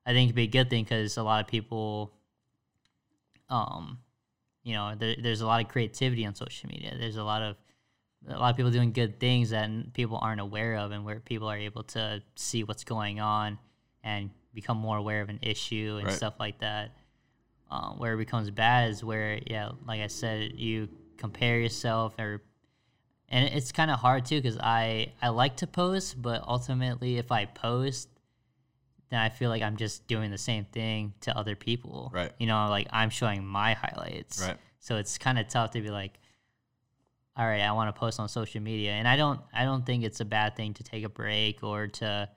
I think it could be a good thing because a lot of people, um, you know, there, there's a lot of creativity on social media. There's a lot of a lot of people doing good things that people aren't aware of, and where people are able to see what's going on and become more aware of an issue and Right. stuff like that. Um, where it becomes bad is where, yeah, like I said, you compare yourself, or and it's kind of hard too because I I like to post, but ultimately, if I post, then I feel like I'm just doing the same thing to other people. Right. You know, like I'm showing my highlights. Right. So it's kind of tough to be like, all right, I want to post on social media, and I don't I don't think it's a bad thing to take a break or to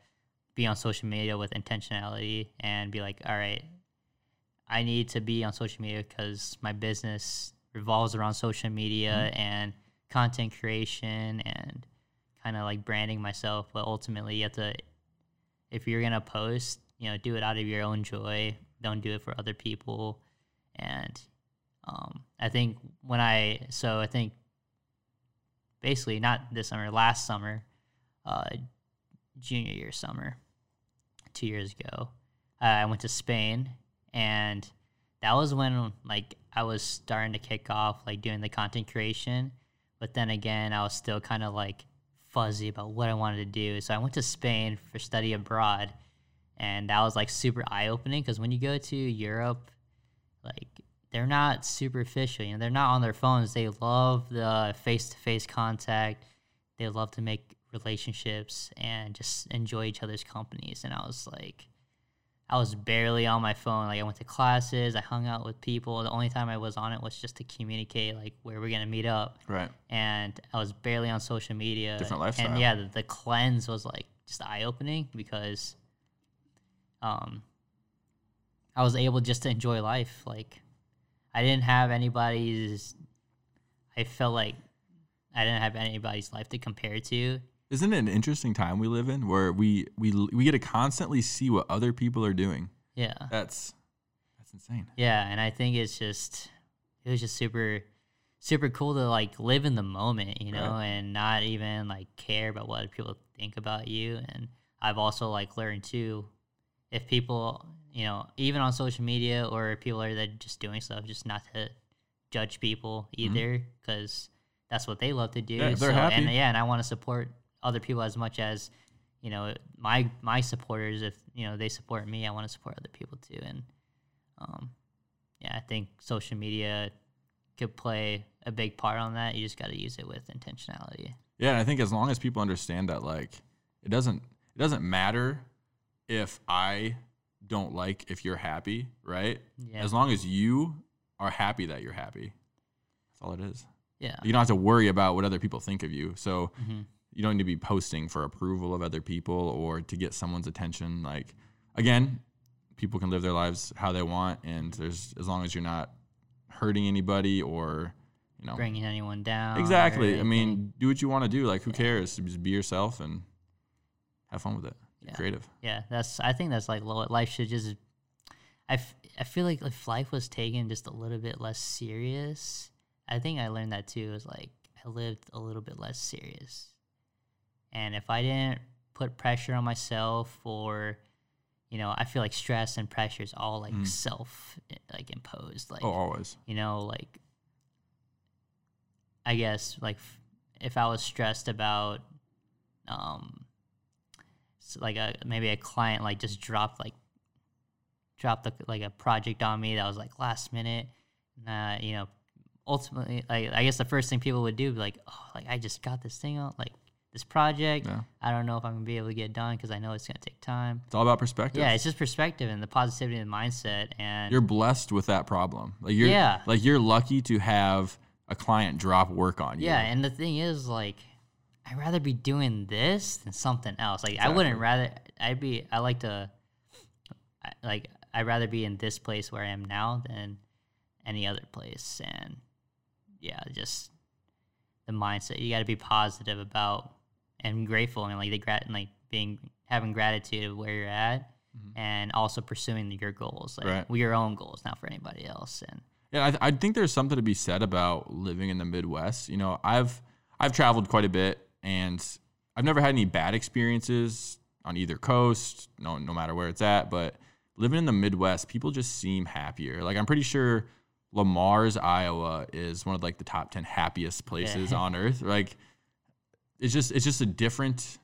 be on social media with intentionality and be like, all right, I need to be on social media because my business revolves around social media and content creation and kind of like branding myself. But ultimately, you have to, if you're gonna post, you know, do it out of your own joy. Don't do it for other people. And um, I think when I so I think basically not this summer, last summer, uh, junior year summer, two years ago, uh, I went to Spain, and that was when like I was starting to kick off like doing the content creation, but then again I was still kind of like fuzzy about what I wanted to do. So I went to Spain for study abroad, and that was like super eye opening because when you go to Europe, like they're not superficial, you know, they're not on their phones. They love the face to face contact. They love to make relationships and just enjoy each other's companies. And I was like, I was barely on my phone. Like I went to classes, I hung out with people. The only time I was on it was just to communicate like where we're gonna meet up. right And I was barely on social media. Different lifestyle. And yeah, the, the cleanse was like just eye opening because um I was able just to enjoy life. Like I didn't have anybody's I felt like I didn't have anybody's life to compare to. Isn't it an interesting time we live in where we we we get to constantly see what other people are doing? Yeah. That's that's insane. Yeah, and I think it's just it was just super super cool to like live in the moment, you know, Right. and not even like care about what people think about you. And I've also like learned too if people, you know, even on social media or people are that just doing stuff, just not to judge people either because that's what they love to do. Mm-hmm. Yeah, they're so, happy. And yeah, and I want to support other people as much as you know my my supporters. If you know they support me, I want to support other people too. And um, yeah, I think social media could play a big part on that. You just got to use it with intentionality. Yeah, and I think as long as people understand that, like, it doesn't it doesn't matter if I don't like if you're happy, right? Yeah. As long as you are happy that you're happy, that's all it is. Yeah. You don't have to worry about what other people think of you. So Mhm. You don't need to be posting for approval of other people or to get someone's attention. Like, again, people can live their lives how they want, and there's as long as you're not hurting anybody or you know Bringing anyone down. Exactly. I mean, do what you want to do. Like, who cares? Just be yourself and have fun with it. Yeah. Creative. Yeah, that's. I think that's like life should just. I, f- I feel like if life was taken just a little bit less serious, I think I learned that too. Is like I lived a little bit less serious, and if I didn't put pressure on myself or, you know, I feel like stress and pressure is all like self like imposed. Like Oh, always. you know, like I guess like f- if I was stressed about um like a maybe a client like just dropped like dropped the, like a project on me that was like last minute uh, you know ultimately like I guess the first thing people would do would be like oh like I just got this thing on like this project Yeah. I don't know if I'm gonna be able to get it done because I know it's gonna take time It's all about perspective. yeah it's just perspective and the positivity and mindset and you're blessed with that problem. Like you're Yeah. like you're lucky to have a client drop work on you. Yeah, and the thing is, like, I'd rather be doing this than something else. Like, I wouldn't rather. I'd be. I like to. Like, I'd rather be in this place where I am now than any other place. And yeah, just the mindset. You got to be positive about and grateful and like the grat and like being having gratitude of where you're at. Mm-hmm. And also pursuing your goals, like Right. your own goals, not for anybody else. And Yeah, I, th- I think there's something to be said about living in the Midwest. You know, I've I've traveled quite a bit, and I've never had any bad experiences on either coast. No, no matter where it's at. But living in the Midwest, people just seem happier. Like I'm pretty sure Le Mars, Iowa, is one of like the top ten happiest places on earth. Like it's just it's just a different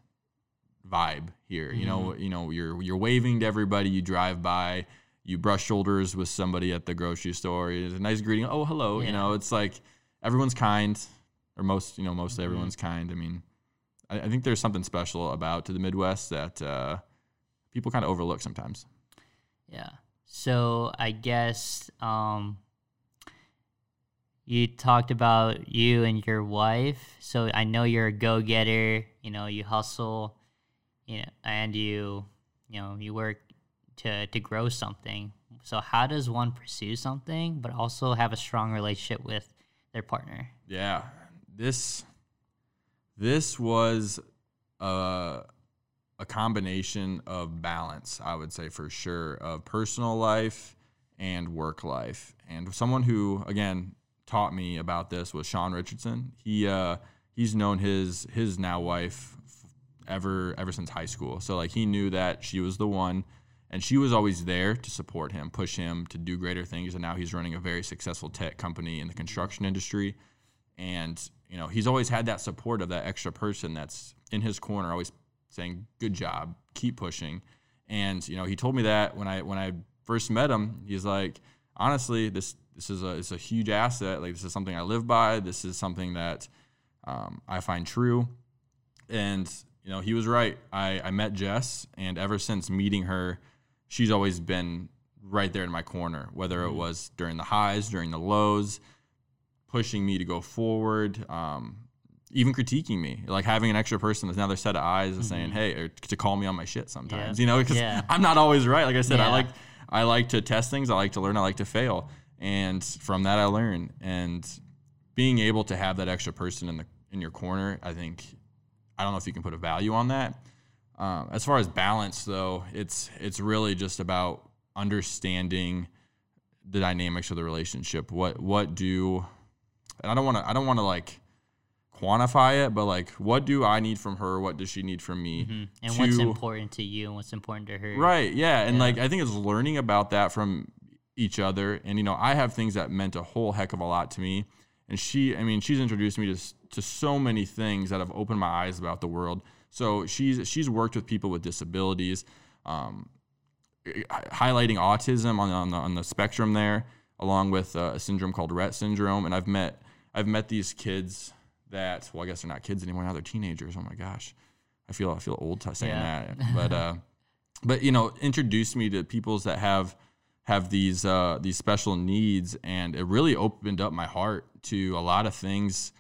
vibe here. You know, you know, you're you're waving to everybody you drive by. You brush shoulders with somebody at the grocery store. It's a nice greeting. Oh, hello. You know, it's like everyone's kind, or most, you know, mostly everyone's kind. I mean, I, I think there's something special about to the Midwest that uh, people kind of overlook sometimes. Yeah. So I guess um, you talked about you and your wife. So I know you're a go-getter. You know, you hustle. You know, and you, you know, you work to to grow something. So how does one pursue something but also have a strong relationship with their partner? Yeah, this this was a a combination of balance, I would say for sure, of personal life and work life. And someone who again taught me about this was Sean Richardson. He uh, he's known his his now wife ever ever since high school. So like he knew that she was the one and she was always there to support him, push him to do greater things and now he's running a very successful tech company in the construction industry and you know he's always had that support of that extra person that's in his corner always saying good job keep pushing and you know he told me that when i when i first met him he's like honestly this this is a it's a huge asset. Like this is something i live by. This is something that um, i find true. And you know he was right. I, I met jess and ever since meeting her she's always been right there in my corner whether it was during the highs during the lows pushing me to go forward, um, even critiquing me, like having an extra person with another set of eyes and saying, "Hey," or to call me on my shit sometimes, Yeah. you know, because Yeah. I'm not always right. Like I said, I like I like to test things, I like to learn, I like to fail, and from that I learn. And being able to have that extra person in the in your corner, I think I don't know if you can put a value on that. Um, as far as balance, though, it's it's really just about understanding the dynamics of the relationship. What what do and I don't want to I don't want to like quantify it, but like what do I need from her? What does she need from me? Mm-hmm. And what's to- important to you and what's important to her? Right. Yeah. And like I think it's learning about that from each other. And you know, I have things that meant a whole heck of a lot to me. And she, I mean, she's introduced me to to so many things that have opened my eyes about the world. So she's she's worked with people with disabilities, um, highlighting autism on on the, on the spectrum there, along with uh, a syndrome called Rett syndrome. And I've met I've met these kids that well, I guess they're not kids anymore now; they're teenagers. Oh my gosh, I feel I feel old saying Yeah. that. But uh, but you know, introduced me to peoples that have have these uh, these special needs, and it really opened up my heart to a lot of things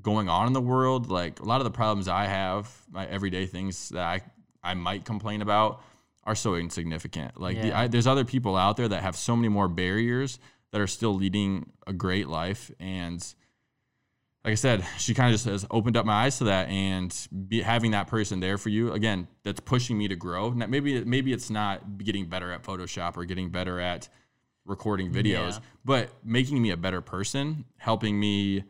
going on in the world. Like a lot of the problems I have, my everyday things that I I might complain about, are so insignificant. Like the, I, there's other people out there that have so many more barriers that are still leading a great life, and like I said, she kind of just has opened up my eyes to that, and be, having that person there for you again, that's pushing me to grow. Now, maybe maybe it's not getting better at Photoshop or getting better at recording videos, Yeah. but making me a better person, helping me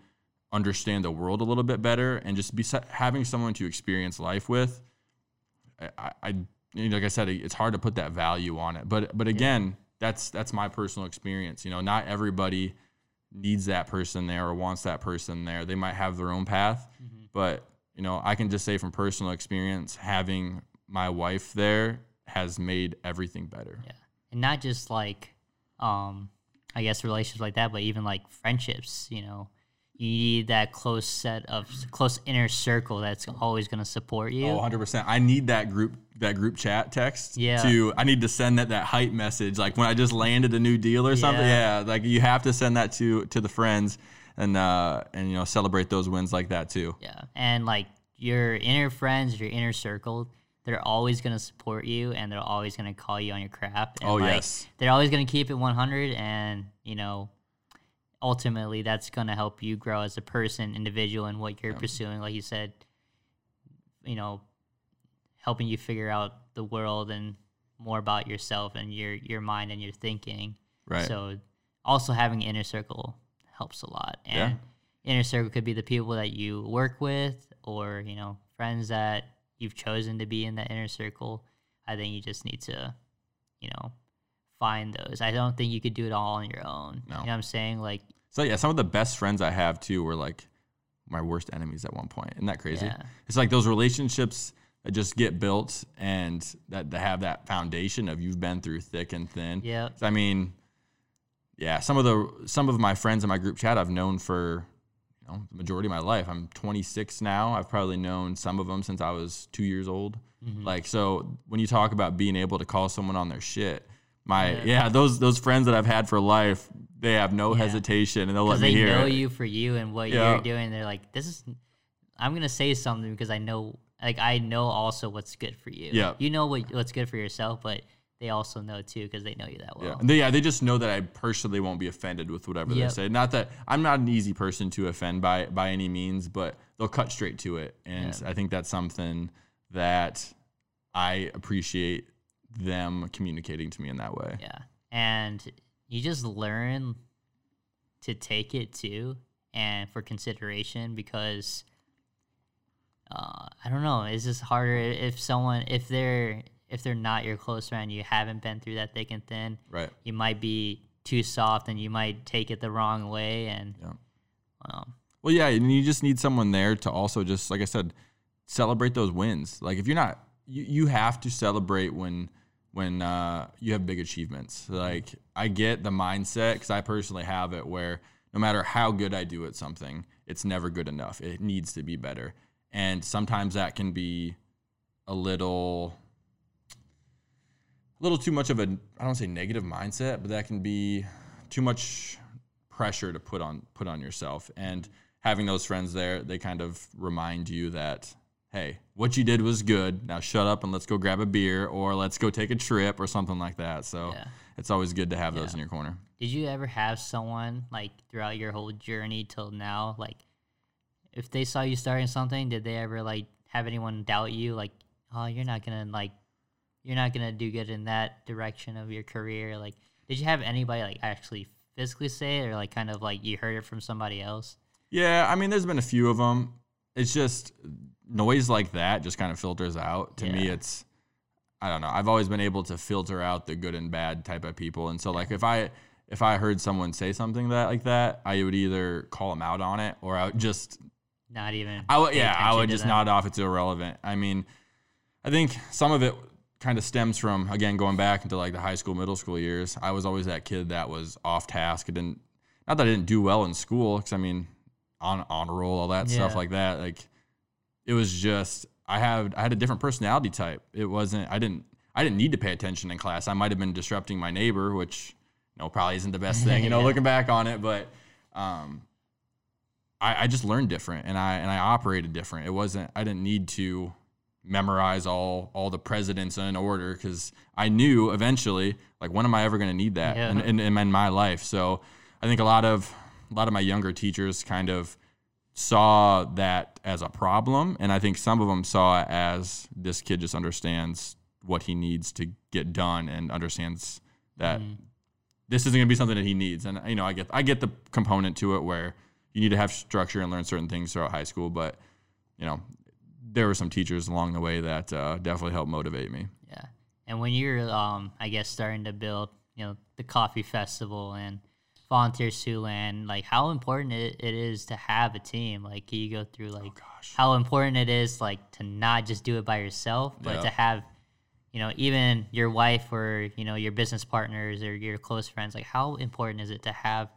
understand the world a little bit better, and just be having someone to experience life with. I, I like I said, it's hard to put that value on it, but but again, that's that's my personal experience. You know, not everybody needs that person there or wants that person there. They might have their own path, Mm-hmm. but you know, I can just say from personal experience, having my wife there has made everything better. Yeah. And not just like um I guess relationships like that, but even like friendships, you know. You need that close set of close inner circle that's always going to support you. Oh, 100%. I need that group that group chat text Yeah. to I need to send that that hype message like when I just landed a new deal or something. Yeah. Yeah, like you have to send that to to the friends and uh and you know celebrate those wins like that too. Yeah. And like your inner friends, your inner circle, they're always going to support you and they're always going to call you on your crap. And Oh, like, yes. They're always going to keep it 100 and, you know, ultimately that's going to help you grow as a person, individual and what you're pursuing like you said, you know, helping you figure out the world and more about yourself and your your mind and your thinking. Right. So also having inner circle helps a lot. Yeah. Inner circle could be the people that you work with or, you know, friends that you've chosen to be in that inner circle. I think you just need to, you know, find those. I don't think you could do it all on your own. No. You know what I'm saying? Like So yeah, some of the best friends I have too were like my worst enemies at one point. Isn't that crazy? Yeah. It's like those relationships that just get built and that, that have that foundation of you've been through thick and thin. Yeah. I mean, yeah, some of the some of my friends in my group chat I've known for you know the majority of my life. I'm 26 now. I've probably known some of them since I was two years old. Mm-hmm. Like so, when you talk about being able to call someone on their shit, my Yeah. yeah, those those friends that I've had for life, they have no Yeah. hesitation and they'll let me they hear know it. you for you and what Yeah. you're doing. They're like, this is, I'm gonna say something because I know, like, I know also what's good for you. Yeah. you know what what's good for yourself, but they also know too because they know you that Yeah, well. and they, yeah, they just know that I personally won't be offended with whatever they say. Not that I'm not an easy person to offend by by any means, but they'll cut straight to it, and Yeah. I think that's something that I appreciate them communicating to me in that way. Yeah. And you just learn to take it too and for consideration because uh, I don't know, it's just harder if someone if they're if they're not your close friend, you haven't been through that thick and thin, Right. you might be too soft and you might take it the wrong way and Yeah. um, Well, yeah, and you just need someone there to also just like I said, celebrate those wins. Like if you're not, you, you have to celebrate when when uh, you have big achievements. Like I get the mindset because I personally have it where no matter how good I do at something, it's never good enough. It needs to be better, and sometimes that can be a little. A little too much of a I don't say negative mindset, but that can be too much pressure to put on put on yourself and having those friends there they kind of remind you that hey what you did was good now shut up and let's go grab a beer or let's go take a trip or something like that so Yeah. it's always good to have those in your corner Did you ever have someone like throughout your whole journey till now, like if they saw you starting something, did they ever like have anyone doubt you, like, oh, you're not gonna like, you're not gonna do good in that direction of your career? Like, did you have anybody like actually physically say it, or like kind of like you heard it from somebody else? yeah i mean there's been a few of them it's just noise like that just kind of filters out to me it's i don't know i've always been able to filter out the good and bad type of people and so like if i if i heard someone say something that like that i would either call them out on it or i would just Not even. I would, yeah, I would just them? nod off. It's irrelevant. I mean, I think some of it kind of stems from again going back into like the high school, middle school years. I was always that kid that was off task. I didn't, not that I didn't do well in school, because I mean, on honor roll, all that stuff like that. Like, it was just I had I had a different personality type. It wasn't I didn't I didn't need to pay attention in class. I might have been disrupting my neighbor, which you know probably isn't the best thing, you know, Yeah. looking back on it. But um, I, I just learned different and I and I operated different. It wasn't I didn't need to memorize all all the presidents in order because I knew eventually like when am I ever going to need that Yeah. in, in, in my life. So I think a lot of a lot of my younger teachers kind of saw that as a problem, and I think some of them saw it as this kid just understands what he needs to get done and understands that Mm. this isn't going to be something that he needs. And you know, I get I get the component to it where you need to have structure and learn certain things throughout high school, but you know, there were some teachers along the way that uh, definitely helped motivate me. Yeah. And when you're, um, I guess, starting to build, you know, the coffee festival and volunteer Siouxland, like how important it, it is to have a team. Like, can you go through oh, like gosh. how important it is, like, to not just do it by yourself, but Yeah. to have, you know, even your wife or you know your business partners or your close friends. Like, how important is it to have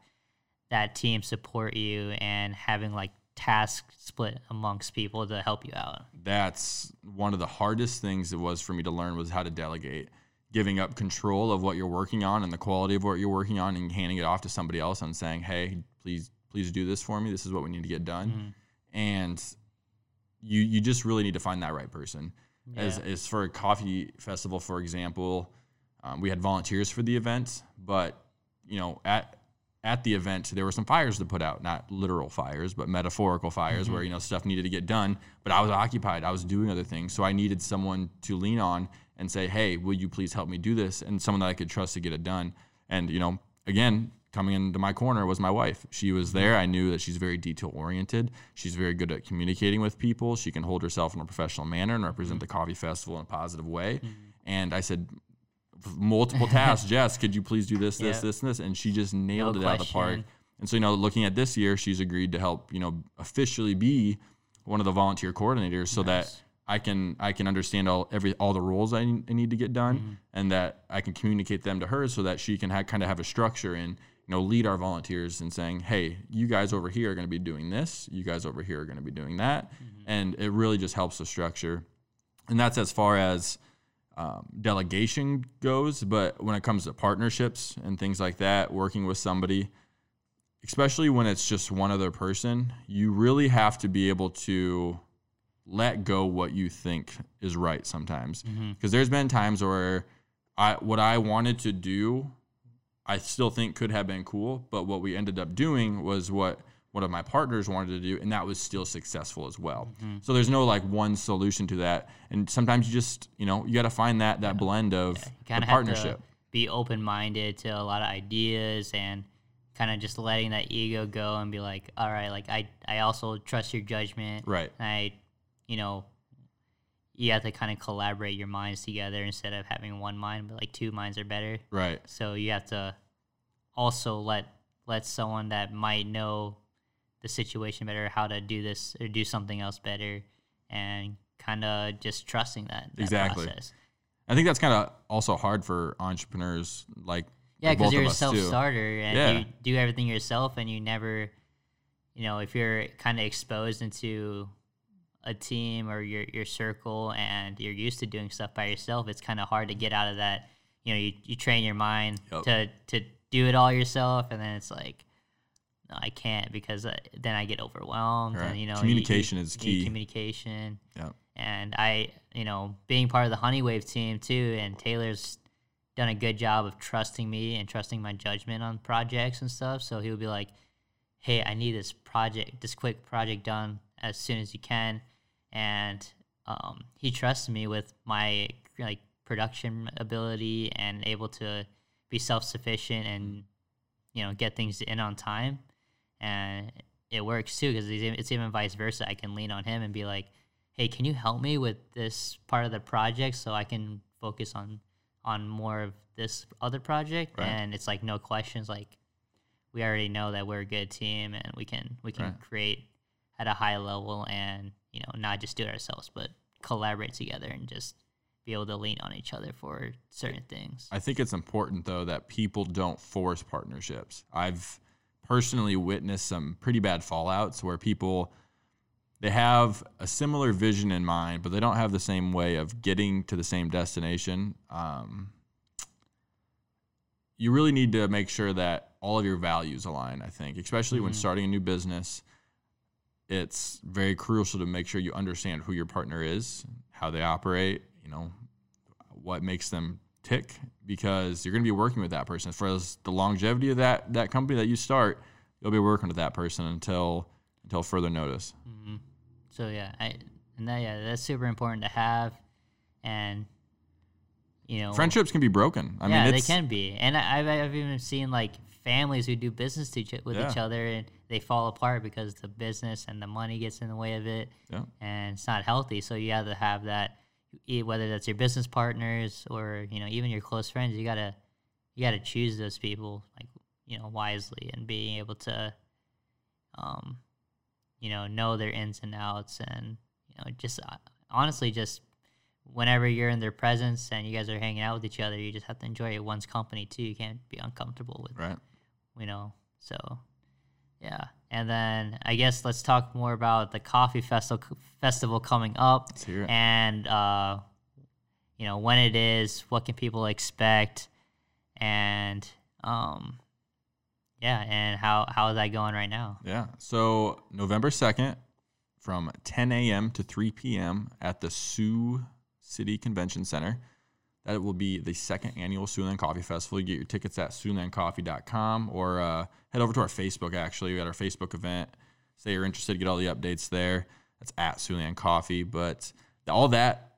that team support you and having like tasks split amongst people to help you out? that's one of the hardest things it was for me to learn was how to delegate giving up control of what you're working on and the quality of what you're working on and handing it off to somebody else and saying hey please please do this for me. This is what we need to get done. And you you just really need to find that right person. As, Yeah. as for a coffee festival for example um, we had volunteers for the event but you know at at the event there were some fires to put out not literal fires but metaphorical fires where you know stuff needed to get done but i was occupied. I was doing other things. So i needed someone to lean on and say hey will you please help me do this? And someone that i could trust to get it done. And you know again coming into my corner was my wife. She was mm-hmm. there. I knew that she's very detail oriented she's very good at communicating with people. She can hold herself in a professional manner and represent the mm-hmm. coffee festival in a positive way. Mm-hmm. And i said multiple tasks. Jess, could you please do this, this, Yeah. this, and this? And she just nailed it out of the park. And so, you know, looking at this year, she's agreed to help, you know, officially be one of the volunteer coordinators so that Nice. I can I can understand all every all the roles I, need- I need to get done Mm-hmm. and that I can communicate them to her so that she can ha- kind of have a structure and you know lead our volunteers in saying, hey, you guys over here are going to be doing this, you guys over here are going to be doing that, Mm-hmm. and it really just helps the structure. And that's as far as um, delegation goes. But when it comes to partnerships and things like that, working with somebody, especially when it's just one other person, you really have to be able to let go what you think is right sometimes. Mm-hmm. Because there's been times where I what I wanted to do, I still think could have been cool, but what we ended up doing was what one of my partners wanted to do, and that was still successful as well. Mm-hmm. So there's no like one solution to that, and sometimes you just you know you got to find that that blend of You the partnership. be open minded to a lot of ideas and kind of just letting that ego go and be like, all right, like I, I also trust your judgment. Right. I, you know, you have to kind of collaborate your minds together instead of having one mind, but like two minds are better. Right. So you have to also let let someone that might know the situation better how to do this or do something else better and kind of just trusting that, that Exactly. process. I think that's kind of also hard for entrepreneurs like Yeah, because you're a self starter and Yeah. you do everything yourself, and you never, you know, if you're kind of exposed into a team or your your circle and you're used to doing stuff by yourself, it's kind of hard to get out of that. You know, you, you train your mind Yep. to to do it all yourself, and then it's like, no, I can't because uh, then I get overwhelmed. Right. And you know, Communication you is key. Communication yeah. and I, you know, being part of the Honeywave team too, and Taylor's done a good job of trusting me and trusting my judgment on projects and stuff. So he'll be like, "Hey, I need this project, this quick project done as soon as you can," and um, he trusts me with my like production ability and able to be self sufficient and you know get things in on time, and it works too because it's even vice versa. I can lean on him and be like hey can you help me with this part of the project so i can focus on on more of this other project Right. and it's like no questions like we already know that we're a good team and we can we can Right. create at a high level and you know not just do it ourselves but collaborate together and just be able to lean on each other for certain things I think it's important though that people don't force partnerships. I've personally witnessed some pretty bad fallouts where people they have a similar vision in mind, but they don't have the same way of getting to the same destination. Um, you really need to make sure that all of your values align. I think, especially when Mhm. starting a new business, it's very crucial to make sure you understand who your partner is, how they operate, you know, what makes them tick because you're going to be working with that person for as the longevity of that that company that you start you'll be working with that person until until further notice. Mm-hmm. So yeah, I, and that yeah, that's super important to have, and you know, Friendships can be broken. I yeah, mean, they can be, and I, I've, I've even seen like families who do business to each, with each other, and they fall apart because the business and the money gets in the way of it, Yeah. and it's not healthy. So you have to have that, whether that's your business partners or you know even your close friends. You gotta you gotta choose those people like you know wisely and being able to, um, you know, know their ins and outs, and you know just uh, honestly just whenever you're in their presence and you guys are hanging out with each other, you just have to enjoy one's company too. You can't be uncomfortable with, right. You know. So, yeah. And then I guess let's talk more about the coffee festival festival coming up Let's hear it. and uh, you know when it is, what can people expect, and um, yeah, and how how is that going right now? Yeah. So November 2nd from 10 a.m. to 3 p.m. at the Sioux City Convention Center. That will be the second annual Siouxland Coffee Festival. You get your tickets at SiouxlandCoffee.com or uh, head over to our Facebook, actually. We got our Facebook event. Say you're interested, get all the updates there. That's at Siouxland Coffee. But all that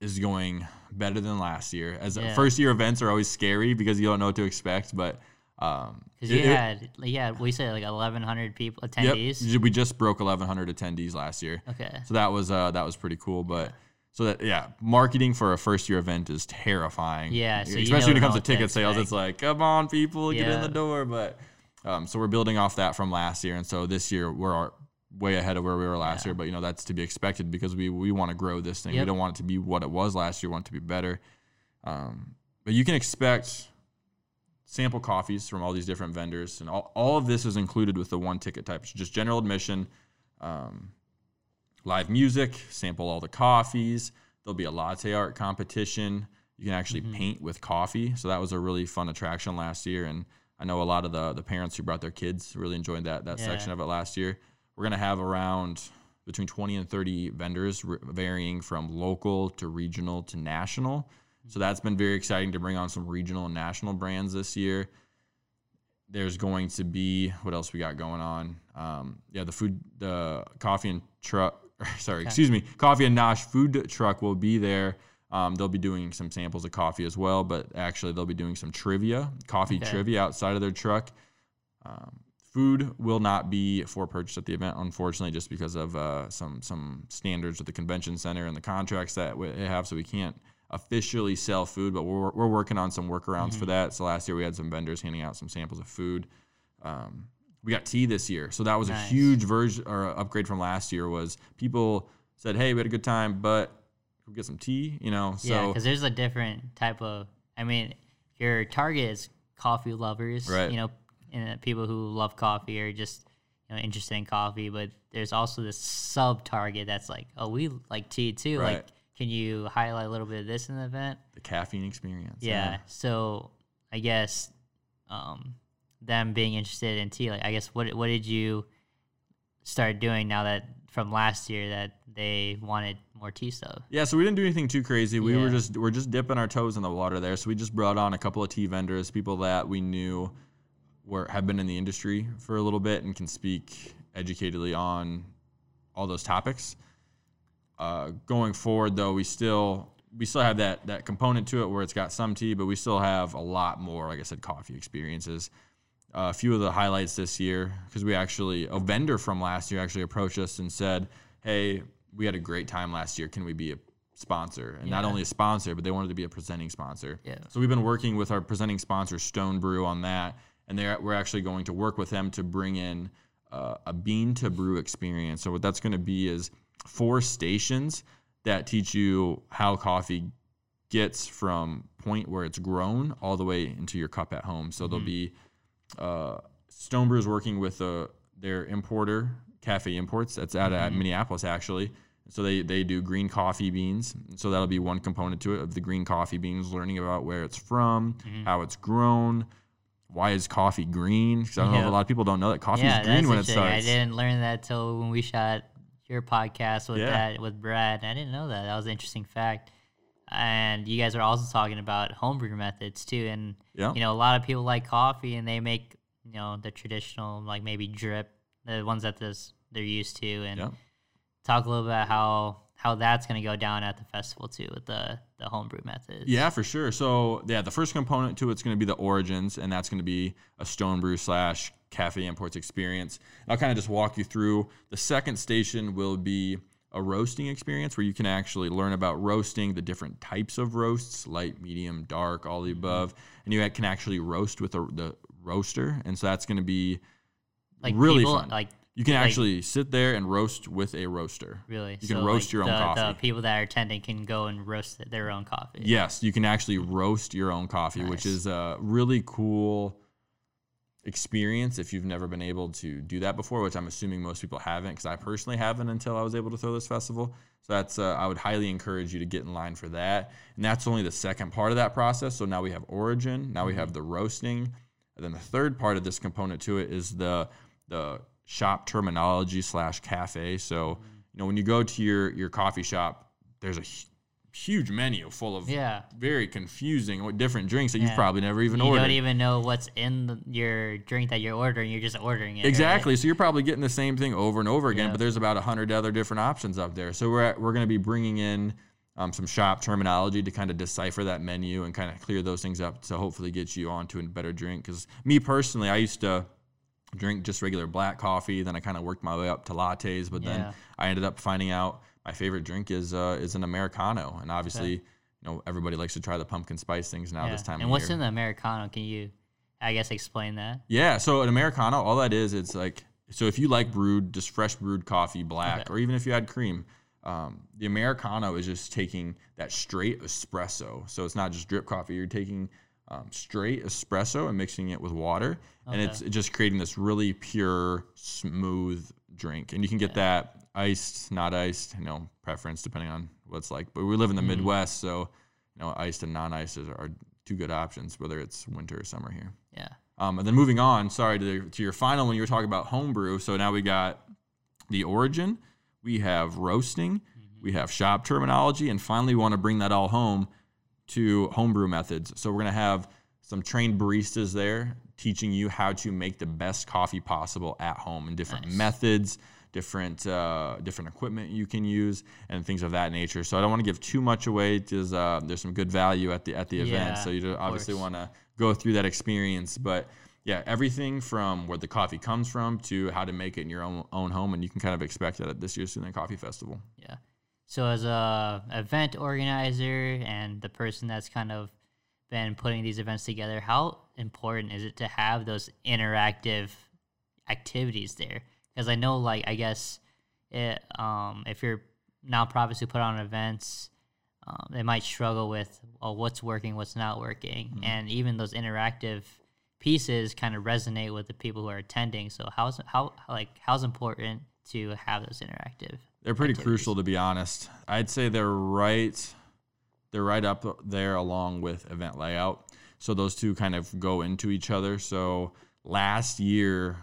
is going better than last year. As Yeah. first year events are always scary because you don't know what to expect. But um, Because you it- had yeah, we said like eleven hundred people Yep. attendees. We just broke 1,100 attendees last year, Okay. so that was uh, that was pretty cool. But so that yeah, marketing for a first year event is terrifying. Yeah, so especially when it comes to ticket sales, it's like come on, people, get in the door. But um, so we're building off that from last year, and so this year we're our- way ahead of where we were last Yeah. year. But you know that's to be expected because we we want to grow this thing. We don't want it to be what it was last year. We want it to be better. Um, but you can expect sample coffees from all these different vendors, and all, all of this is included with the one ticket type. It's just general admission, um, live music, sample all the coffees. There'll be a latte art competition. You can actually Mm-hmm. paint with coffee, so that was a really fun attraction last year. And I know a lot of the the parents who brought their kids really enjoyed that that Yeah. section of it last year. We're gonna have around between 20 and 30 vendors, r- varying from local to regional to national. So that's been very exciting to bring on some regional and national brands this year. There's going to be what else we got going on? Um, yeah, the food, the coffee and truck. Sorry, excuse me. Coffee and Nosh food truck will be there. Um, they'll be doing some samples of coffee as well, but actually they'll be doing some trivia, coffee Okay. trivia outside of their truck. Um, food will not be for purchase at the event, unfortunately, just because of uh, some some standards with the convention center and the contracts that we have. So we can't officially sell food, but we're we're working on some workarounds Mm-hmm. for that. So last year we had some vendors handing out some samples of food. Um, we got tea this year, so that was Nice. a huge version or upgrade from last year. Was people said, "Hey, we had a good time, but we get some tea," you know? So yeah, because there's a different type of. I mean, your target is coffee lovers, Right. You know, and people who love coffee or just you know interested in coffee. But there's also this sub target that's like, oh, we like tea too. Right. Like, can you highlight a little bit of this in the event? the caffeine experience. Yeah. So I guess um, them being interested in tea, like I guess what what did you start doing now that from last year that they wanted more tea stuff? Yeah, so we didn't do anything too crazy. We were just we're just dipping our toes in the water there. So we just brought on a couple of tea vendors, people that we knew were have been in the industry for a little bit and can speak educatedly on all those topics. Uh, going forward, though, we still we still have that that component to it where it's got some tea, but we still have a lot more, like I said, coffee experiences. A few of the highlights this year, because we actually a vendor from last year actually approached us and said, "Hey, we had a great time last year. Can we be a sponsor?" And not only a sponsor, but they wanted to be a presenting sponsor. Yeah. So we've been working with our presenting sponsor Stone Brew on that, and they're we're actually going to work with them to bring in uh, a bean to brew experience. So what that's going to be is four stations that teach you how coffee gets from point where it's grown all the way into your cup at home. So there'll be uh, Stone Brew is working with uh, their importer, Cafe Imports. That's out at Minneapolis actually. So they they do green coffee beans. So that'll be one component to it of the green coffee beans, learning about where it's from, how it's grown. Why is coffee green? Because I don't know if a lot of people don't know that coffee yeah, is green when it interesting. I didn't learn that till when we shot your podcast with Yeah. that with Brad. I didn't know that. That was an interesting fact. And you guys are also talking about homebrew methods too. And Yeah. you know, a lot of people like coffee and they make you know the traditional like maybe drip, the ones that this they're used to, and Yep. talk a little bit about how how that's going to go down at the festival too with the the homebrew methods. Yeah, for sure. So yeah, the first component to it's going to be the origins, and that's going to be a stone brew slash cafe imports experience. And I'll kind of just walk you through. The second station will be a roasting experience where you can actually learn about roasting, the different types of roasts, light, medium, dark, all the mm-hmm. above, and you can actually roast with a, the roaster, and so that's going to be like really people, fun. Like you can like- actually sit there and roast with a roaster. really, You can So, roast like, your own coffee. The people that are attending can go and roast their own coffee. Yes, you can actually roast your own coffee, which is a really cool experience if you've never been able to do that before, which I'm assuming most people haven't because I personally haven't until I was able to throw this festival. So that's uh, I would highly encourage you to get in line for that. And that's only the second part of that process. So now we have origin, now we Mm-hmm. have the roasting, and then the third part of this component to it is the the shop terminology slash cafe. So Mm-hmm. you know when you go to your your coffee shop, there's a huge menu full of Yeah. very confusing different drinks that you've probably never even you ordered. You don't even know what's in the, your drink that you're ordering. You're just ordering it. right? Exactly. So you're probably getting the same thing over and over again, Yeah. but there's about a hundred other different options up there. So we're we're going to be bringing in um, some shop terminology to kind of decipher that menu and kind of clear those things up to hopefully get you onto a better drink. Because me personally, I used to drink just regular black coffee, then I kind of worked my way up to lattes, but Yeah. then I ended up finding out my favorite drink is uh, is an americano, and obviously. You know, everybody likes to try the pumpkin spice things now Yeah. this time and what's year. in the americano? Can you, I guess, explain that? Yeah, so an americano, all that is, it's like so if you like brewed, just fresh brewed coffee, black, Okay. or even if you add cream, um, the americano is just taking that straight espresso. So it's not just drip coffee; you're taking um, straight espresso and mixing it with water, and it's just creating this really pure, smooth drink. And you can get that iced, not iced, you know, preference depending on what it's like. But we live in the Mm-hmm. Midwest, so you know, iced and non-iced are, are two good options, whether it's winter or summer here. Yeah. Um, and then moving on, sorry to, the, to your final when you were talking about homebrew. So now we got the origin, we have roasting, we have shop terminology, and finally we want to bring that all home to homebrew methods. So we're gonna have some trained baristas there teaching you how to make the best coffee possible at home and different Nice. methods, different uh, different equipment you can use, and things of that nature. So I don't want to give too much away because uh, there's some good value at the at the event. So you obviously want to go through that experience, but yeah, everything from where the coffee comes from to how to make it in your own own home, and you can kind of expect that at this year's Siouxland Coffee Festival. Yeah. So as a event organizer and the person that's kind of been putting these events together, how important is it to have those interactive activities there? Because I know, like, I guess it, um, if you're nonprofits who put on events, um, they might struggle with oh, what's working, what's not working, and even those interactive pieces kind of resonate with the people who are attending. So how's how like how's important to have those interactive? They're pretty activities. crucial to be honest. I'd say they're right they're right up there along with event layout. So those two kind of go into each other. So last year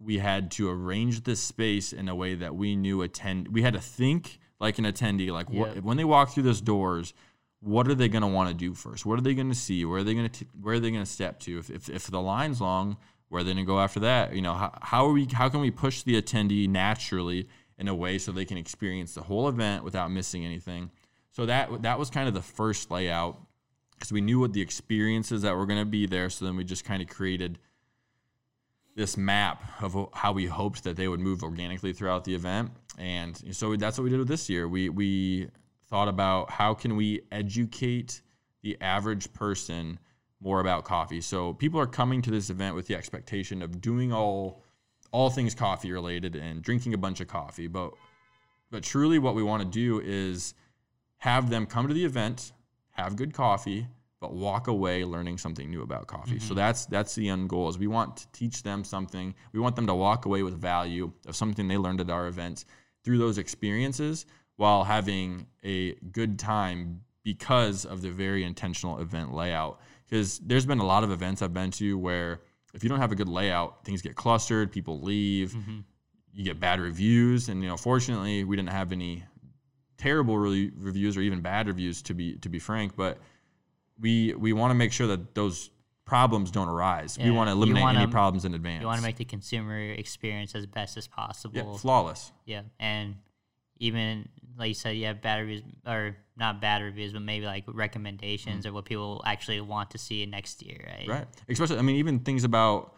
we had to arrange this space in a way that we knew attend we had to think like an attendee like what when they walk through those doors what are they going to want to do first? What are they going to see? Where are they going to where are they going to step to? If, if, if the line's long where are they going to go after that? You know how, how are we how can we push the attendee naturally in a way so they can experience the whole event without missing anything? So that that was kind of the first layout because we knew what the experiences that were going to be there so then we just kind of created this map of how we hoped that they would move organically throughout the event. And so that's what we did with this year. We we thought about how can we educate the average person more about coffee. So people are coming to this event with the expectation of doing all all things coffee related and drinking a bunch of coffee. But but truly what we want to do is have them come to the event have good coffee but walk away learning something new about coffee. So mm-hmm. that's that's the end goal is we want to teach them something. We want them to walk away with value of something they learned at our events through those experiences while having a good time because of the very intentional event layout. Because there's been a lot of events i've been to where if you don't have a good layout things get clustered people leave mm-hmm. you get bad reviews. And you know fortunately we didn't have any terrible re- reviews or even bad reviews to be to be frank but we we want to make sure that those problems don't arise. we want to eliminate any wanna- problems in advance. You want to make the consumer experience as best as possible. yeah, flawless. Yeah, and even like you said, you have bad reviews or not bad reviews, but maybe like recommendations mm-hmm. or what people actually want to see next year, right? Right. Especially, I mean, even things about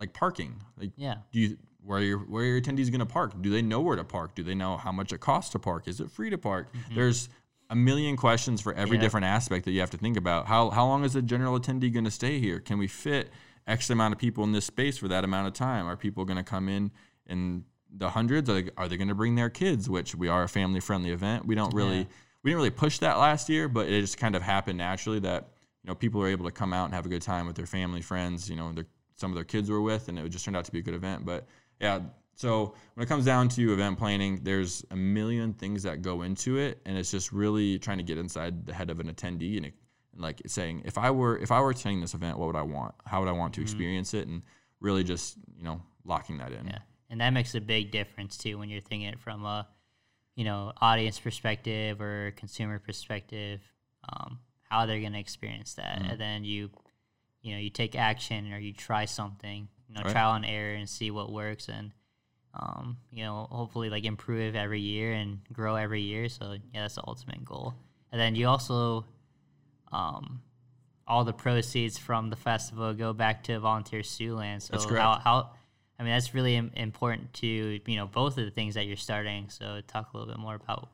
like parking. Like, Yeah. do you where are your where are your attendees going to park? Do they know where to park? Do they know how much it costs to park? Is it free to park? Mm-hmm. There's a million questions for every Yeah. different aspect that you have to think about. How how long is a general attendee going to stay here? Can we fit X amount of people in this space for that amount of time? Are people going to come in in the hundreds? Are they, are they going to bring their kids? Which we are a family friendly event. We don't really Yeah. we didn't really push that last year, but it just kind of happened naturally that you know people are able to come out and have a good time with their family, friends. You know, their, some of their kids were with, and it just turned out to be a good event. But yeah, so when it comes down to event planning, there's a million things that go into it, and it's just really trying to get inside the head of an attendee and, it, and like saying, if I were if I were attending this event, what would I want? How would I want to experience it? And really just you know locking that in. Yeah, and that makes a big difference too when you're thinking it from a, you know, audience perspective or consumer perspective, um, how they're gonna experience that, Mm-hmm. and then you, you know, you take action or you try something, you know, Right. trial and error and see what works, and um, you know, hopefully like improve every year and grow every year. So yeah, that's the ultimate goal. And then you also, um, all the proceeds from the festival go back to Volunteer Siouxland. So That's correct. how, how I mean, that's really im- important to you know both of the things that you're starting. So talk a little bit more about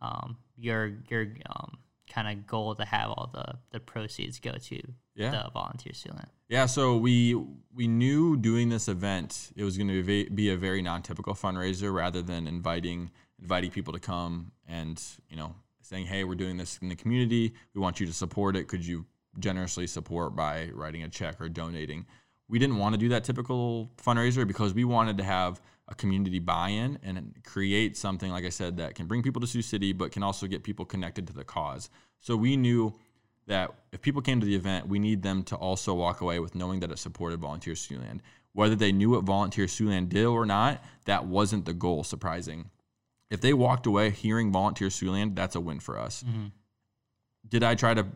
um, your your um, kind of goal to have all the the proceeds go to Yeah. the Volunteer Siouxland. Yeah, so we we knew doing this event it was going to be, a very non-typical fundraiser rather than inviting inviting people to come and you know saying hey we're doing this in the community. We want you to support it. Could you generously support by writing a check or donating? We didn't want to do that typical fundraiser because we wanted to have a community buy-in and create something like I said that can bring people to Sioux City but can also get people connected to the cause. So we knew that if people came to the event, we need them to also walk away with knowing that it supported Volunteer Siouxland. Whether they knew what Volunteer Siouxland did or not, that wasn't the goal, surprising. If they walked away hearing Volunteer Siouxland, that's a win for us. Mm-hmm. Did I try to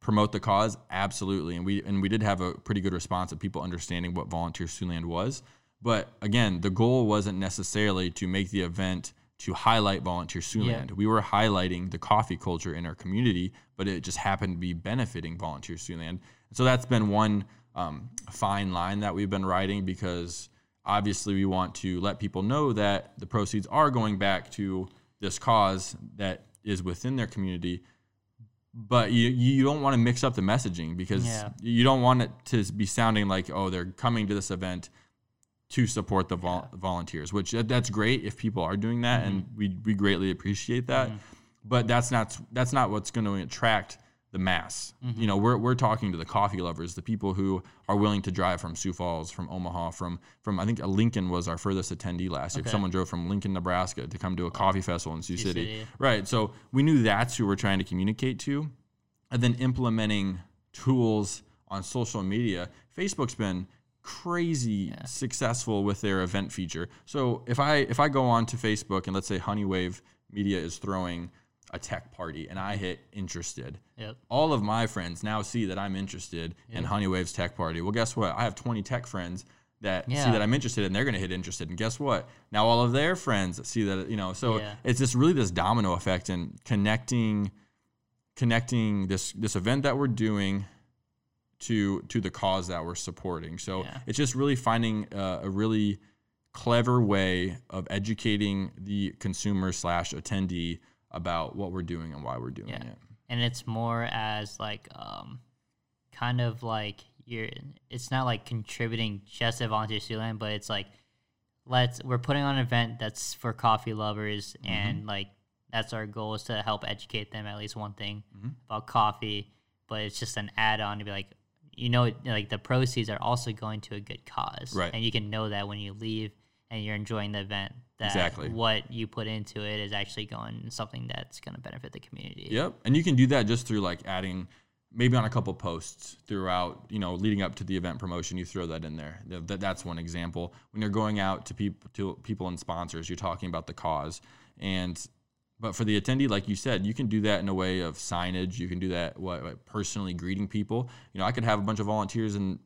promote the cause? Absolutely. And we and we did have a pretty good response of people understanding what Volunteer Siouxland was. But again, the goal wasn't necessarily to make the event to highlight Volunteer Siouxland. We were highlighting the coffee culture in our community, but it just happened to be benefiting Volunteer Siouxland. So that's been one um, fine line that we've been writing because obviously we want to let people know that the proceeds are going back to this cause that is within their community but you you don't want to mix up the messaging because Yeah. you don't want it to be sounding like oh they're coming to this event to support the vol- volunteers which that- that's great if people are doing that and mm-hmm. we we greatly appreciate that mm-hmm. but that's not that's not what's going to attract the mass mm-hmm. you know we're, we're talking to the coffee lovers the people who are willing to drive from sioux falls from omaha from from i think uh, lincoln was our furthest attendee last year Okay. someone drove from lincoln nebraska to come to a coffee festival in sioux, Sioux city. City. right so we knew that's who we're trying to communicate to and then implementing tools on social media. Facebook's been crazy successful with their event feature. So if I if I go on to Facebook and let's say Honeywave Media is throwing a tech party and I hit interested, Yep. all of my friends now see that I'm interested in Honeywave's tech party. Well, guess what? I have 20 tech friends that see that I'm interested and they're going to hit interested. And guess what? Now all of their friends see that, you know, so Yeah. it's just really this domino effect and connecting connecting this this event that we're doing to to the cause that we're supporting. So Yeah. it's just really finding uh, a really clever way of educating the consumer slash attendee about what we're doing and why we're doing Yeah. it. and it's more as like um kind of like you're it's not like contributing just to Volunteer Siouxland but it's like let's we're putting on an event that's for coffee lovers Mm-hmm. and like that's our goal is to help educate them at least one thing Mm-hmm. about coffee but it's just an add-on to be like you know like the proceeds are also going to a good cause Right. and you can know that when you leave and you're enjoying the event that Exactly. what you put into it is actually going something that's going to benefit the community Yep. And you can do that just through like adding maybe on a couple posts throughout, you know, leading up to the event promotion, you throw that in there. That, that's one example. When you're going out to people to people and sponsors, you're talking about the cause. And but for the attendee, like you said, you can do that in a way of signage. You can do that what, what personally greeting people. You know, I could have a bunch of volunteers and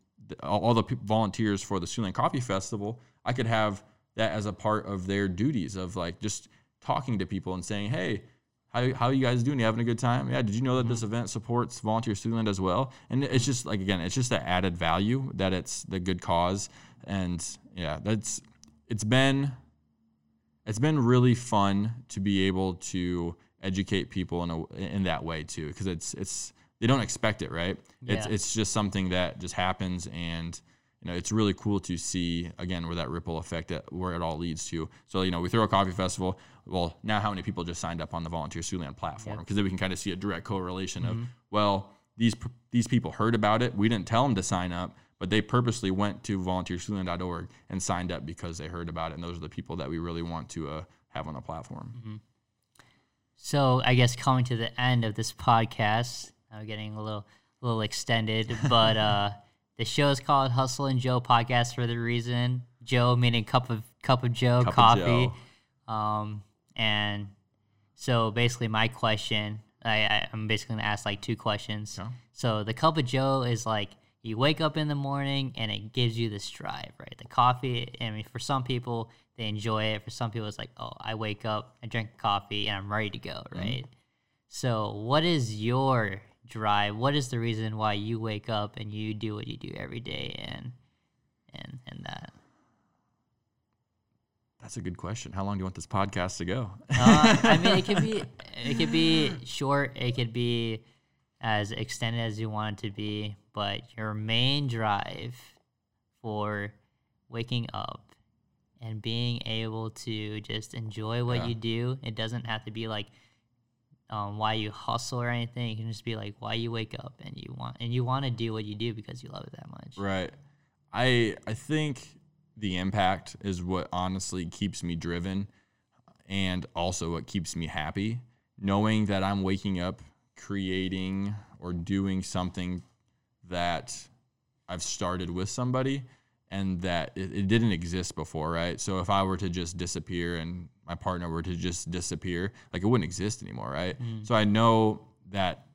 all, the volunteers for the Siouxland Coffee Festival. I could have that as a part of their duties of like just talking to people and saying, "Hey, how how you guys doing? You having a good time? Yeah. Did you know that this mm-hmm. event supports Volunteer Siouxland as well? And it's just like again, it's just that added value that it's the good cause, and yeah, that's it's been it's been really fun to be able to educate people in a in that way too because it's it's they don't expect it right? It's Yeah. it's it's just something that just happens and you know it's really cool to see again where that ripple effect that where it all leads to. So you know we throw a coffee festival. Well now how many people just signed up on the volunteer Siouxland platform? Because then we can kind of see a direct correlation of mm-hmm. well these these people heard about it. We didn't tell them to sign up but they purposely went to volunteersiouxland.org and signed up because they heard about it and those are the people that we really want to uh, have on the platform So I guess coming to the end of this podcast, I'm getting a little a little extended, but uh, the show is called Hustle and Joe Podcast for the reason. Joe meaning cup of cup of Joe Cup of coffee. Joe. Um, and so basically, my question, I, I I'm basically gonna ask like two questions. Okay. So the cup of Joe is like you wake up in the morning and it gives you this drive, right? The coffee. I mean, for some people they enjoy it. For some people, it's like, oh, I wake up, I drink coffee, and I'm ready to go, right? So, what is your drive? What is the reason why you wake up and you do what you do every day, and and and that? that's a good question how long do you want this podcast to go Uh, I mean, it could be it could be short. It could be as extended as you want it to be. But your main drive for waking up and being able to just enjoy what Yeah. you do. It doesn't have to be like um, why you hustle or anything. It can just be like why you wake up and you want and you want to do what you do because you love it that much. Right. I I think the impact is what honestly keeps me driven and also what keeps me happy. Knowing that I'm waking up creating or doing something that I've started with somebody and that it, it didn't exist before, right? So if I were to just disappear and my partner were to just disappear, like it wouldn't exist anymore, right? Mm-hmm. So I know that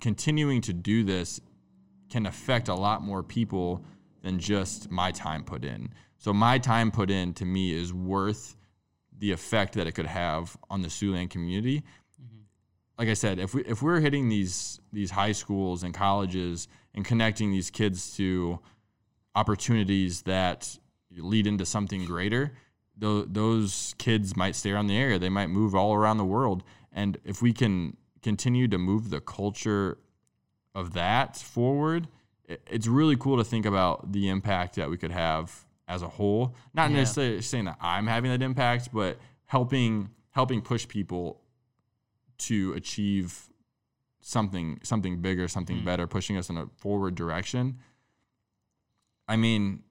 continuing to do this can affect a lot more people than just my time put in. So my time put in to me is worth the effect that it could have on the Siouxland community. Like I said, if we if we're hitting these these high schools and colleges and connecting these kids to opportunities that lead into something greater, tho- those kids might stay around the area. They might move all around the world. And if we can continue to move the culture of that forward, it's really cool to think about the impact that we could have as a whole. Not Yeah. necessarily saying that I'm having that impact, but helping helping push people to achieve something something bigger, something Mm. better, pushing us in a forward direction. I mean,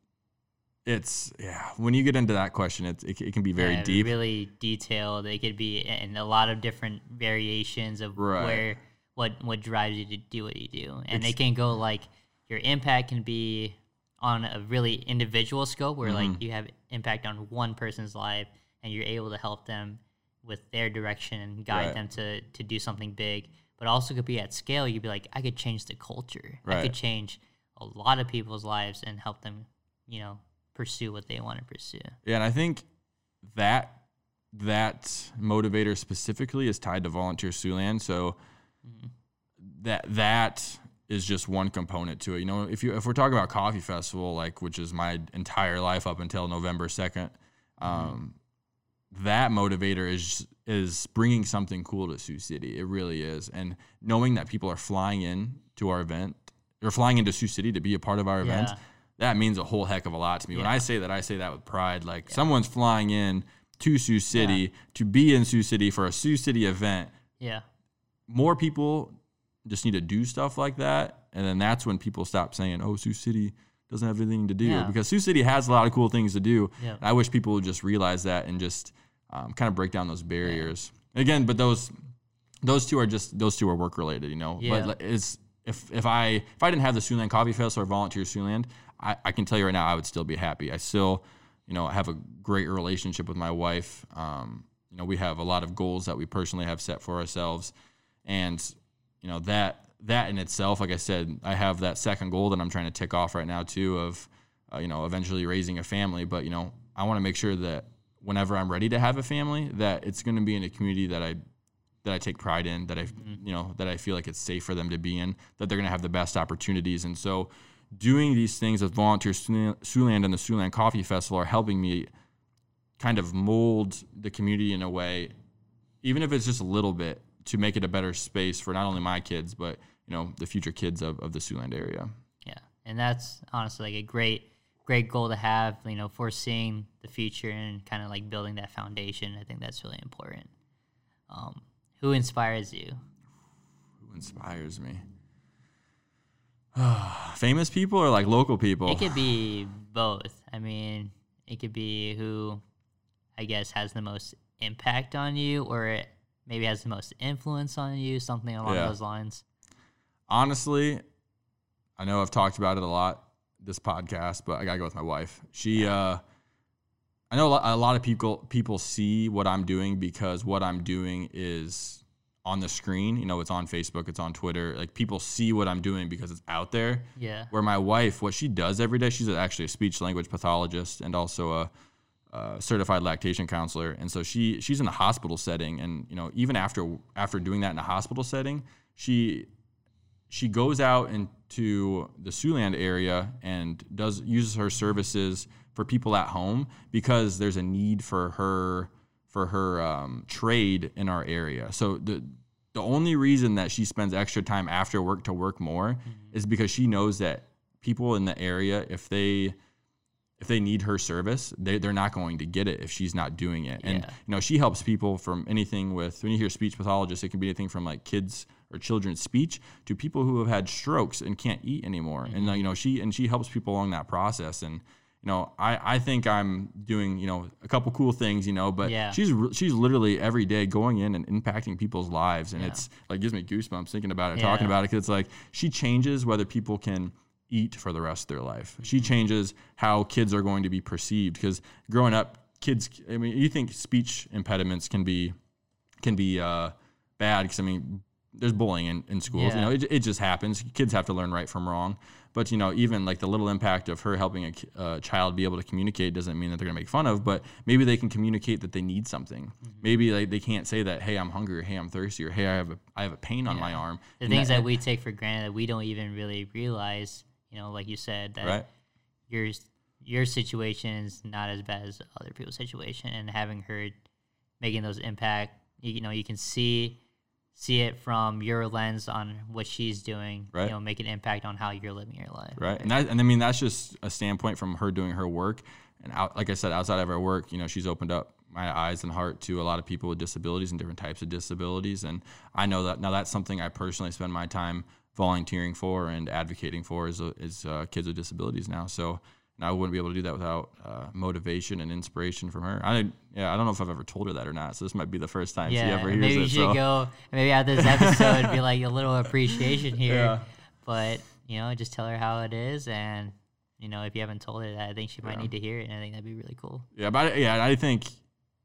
it's yeah. When you get into that question, it's it, it can be very Yeah, deep. really detailed. It could be in a lot of different variations of Right. where what what drives you to do what you do, and Ex- it can go like your impact can be on a really individual scope where Mm-hmm. like you have impact on one person's life and you're able to help them with their direction and guide Right. them to to do something big but also could be at scale you'd be like i could change the culture i could change a lot of people's lives and help them you know pursue what they want to pursue Yeah, and I think that that motivator specifically is tied to volunteer Siouxland. So that that is just one component to it. You know, if you if we're talking about coffee festival, like which is my entire life up until November second, um, that motivator is is bringing something cool to Sioux City. It really is, and knowing that people are flying in to our event, they're flying into Sioux City to be a part of our event Yeah. that means a whole heck of a lot to me. When I say that, I say that with pride. Like someone's flying in to Sioux City to be in Sioux City for a Sioux City event. yeah More people just need to do stuff like that, and then that's when people stop saying, "Oh, Sioux City doesn't have anything to do," Yeah. because Sioux City has a lot of cool things to do. Yeah. I wish people would just realize that and just um, kind of break down those barriers. Again, but those those two are just those two are work related, you know. Yeah. But it's if if I if I didn't have the Siouxland Coffee Fest or Volunteer Siouxland, I, I can tell you right now I would still be happy. I still, you know, have a great relationship with my wife. Um, you know we have a lot of goals that we personally have set for ourselves, and you know that that in itself, like I said, I have that second goal that I'm trying to tick off right now too of uh, you know eventually raising a family. But you know I want to make sure that whenever I'm ready to have a family, that it's going to be in a community that I that I take pride in, that I mm-hmm. you know that I feel like it's safe for them to be in, that they're going to have the best opportunities, and so doing these things with Volunteer Siouxland and the Siouxland Coffee Festival are helping me kind of mold the community in a way, even if it's just a little bit, to make it a better space for not only my kids but you know the future kids of, of the Siouxland area. Yeah, and that's honestly like a great great goal to have. You know, foreseeing the future and kind of like building that foundation. I think that's really important. Um, who inspires you? Who inspires me? Famous people or like local people? It could be both. I mean, it could be who I guess has the most impact on you or it maybe has the most influence on you, something along yeah. those lines. Honestly, I know I've talked about it a lot this podcast, but I gotta go with my wife. She, uh, I know a lot of people people see what I'm doing because what I'm doing is on the screen. You know, it's on Facebook, it's on Twitter. Like people see what I'm doing because it's out there. Yeah. Where my wife, what she does every day, she's actually a speech language pathologist and also a, a certified lactation counselor. And so she she's in the hospital setting, and you know, even after after doing that in a hospital setting, she she goes out into the Siouxland area and does uses her services for people at home because there's a need for her for her um, trade in our area. So the the only reason that she spends extra time after work to work more mm-hmm. is because she knows that people in the area, if they if they need her service, they, they're not going to get it if she's not doing it. And you know, she helps people from anything with when you hear speech pathologists, it can be anything from like kids or children's speech to people who have had strokes and can't eat anymore. Mm-hmm. And you know, she and she helps people along that process. And you know, I, I think I'm doing, you know, a couple cool things, you know, but yeah. she's she's literally every day going in and impacting people's lives, and yeah. it's like gives me goosebumps thinking about it, yeah. talking about it, because it's like she changes whether people can eat for the rest of their life. Mm-hmm. She changes how kids are going to be perceived, because growing up, kids, I mean, you think speech impediments can be can be uh, bad, because I mean, there's bullying in, in schools, you know, it, it just happens. Kids have to learn right from wrong. But you know, even like the little impact of her helping a uh, child be able to communicate doesn't mean that they're gonna make fun of. But maybe they can communicate that they need something. Mm-hmm. Maybe like they can't say that, hey, I'm hungry, or hey, I'm thirsty, or hey, I have a I have a pain on my arm. The and things that, that, we take for granted that we don't even really realize. You know, like you said, that right? your your situation is not as bad as other people's situation, and having her making those impact, you, you know, you can see see it from your lens on what she's doing, right. you know, make an impact on how you're living your life. Right. And that, and I mean, that's just a standpoint from her doing her work. And out, like I said, outside of her work, you know, she's opened up my eyes and heart to a lot of people with disabilities and different types of disabilities. And I know that now that's something I personally spend my time volunteering for and advocating for is, is uh, kids with disabilities now. So, and I wouldn't be able to do that without uh, motivation and inspiration from her. I yeah, I don't know if I've ever told her that or not. So this might be the first time yeah, she ever hears maybe it. Maybe you should so. go. Maybe at this episode, be like a little appreciation here. Yeah. But you know, just tell her how it is, and you know, if you haven't told her that, I think she might yeah. need to hear it, and I think that'd be really cool. Yeah, but yeah, I think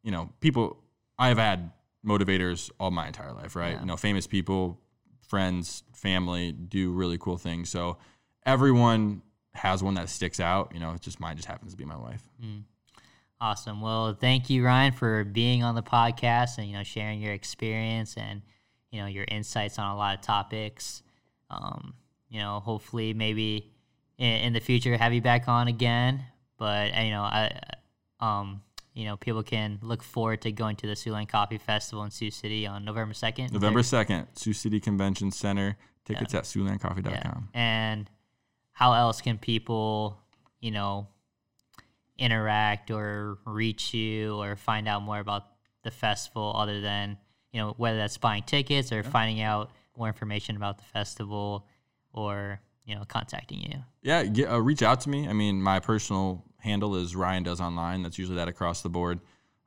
you know, people. I've had motivators all my entire life, right? Yeah. You know, famous people, friends, family do really cool things. So everyone has one that sticks out, you know, it just mine just happens to be my wife. Mm. Awesome. Well, thank you, Ryan, for being on the podcast and you know sharing your experience and you know your insights on a lot of topics. Um, you know, hopefully, maybe in, in, the future, have you back on again. But you know, I, um, you know, people can look forward to going to the Siouxland Coffee Festival in Sioux City on November second. November second, Sioux City Convention Center. Tickets yeah. at SiouxlandCoffee.com. Yeah. And how else can people, you know, interact or reach you or find out more about the festival other than, you know, whether that's buying tickets or yeah. finding out more information about the festival or, you know, contacting you? Yeah, get, uh, reach out to me. I mean, my personal handle is Ryan Does Online. That's usually that across the board.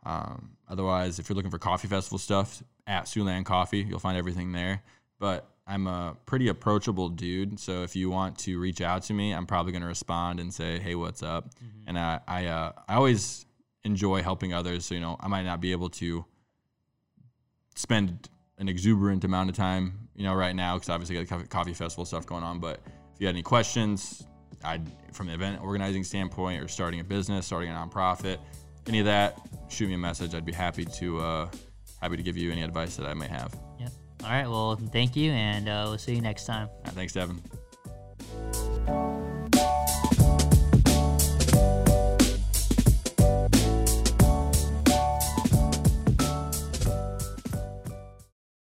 Um, otherwise, if you're looking for coffee festival stuff, at Siouxland Coffee, you'll find everything there. But I'm a pretty approachable dude. So if you want to reach out to me, I'm probably going to respond and say, "Hey, what's up?" Mm-hmm. And I I, uh, I always enjoy helping others. So you know, I might not be able to spend an exuberant amount of time, you know, right now because obviously got the coffee, festival stuff going on. But if you had any questions, I'd from the event organizing standpoint or starting a business, starting a nonprofit, any of that, shoot me a message. I'd be happy to uh, happy to give you any advice that I may have. All right. Well, thank you, and uh, we'll see you next time. Right, thanks, Devin.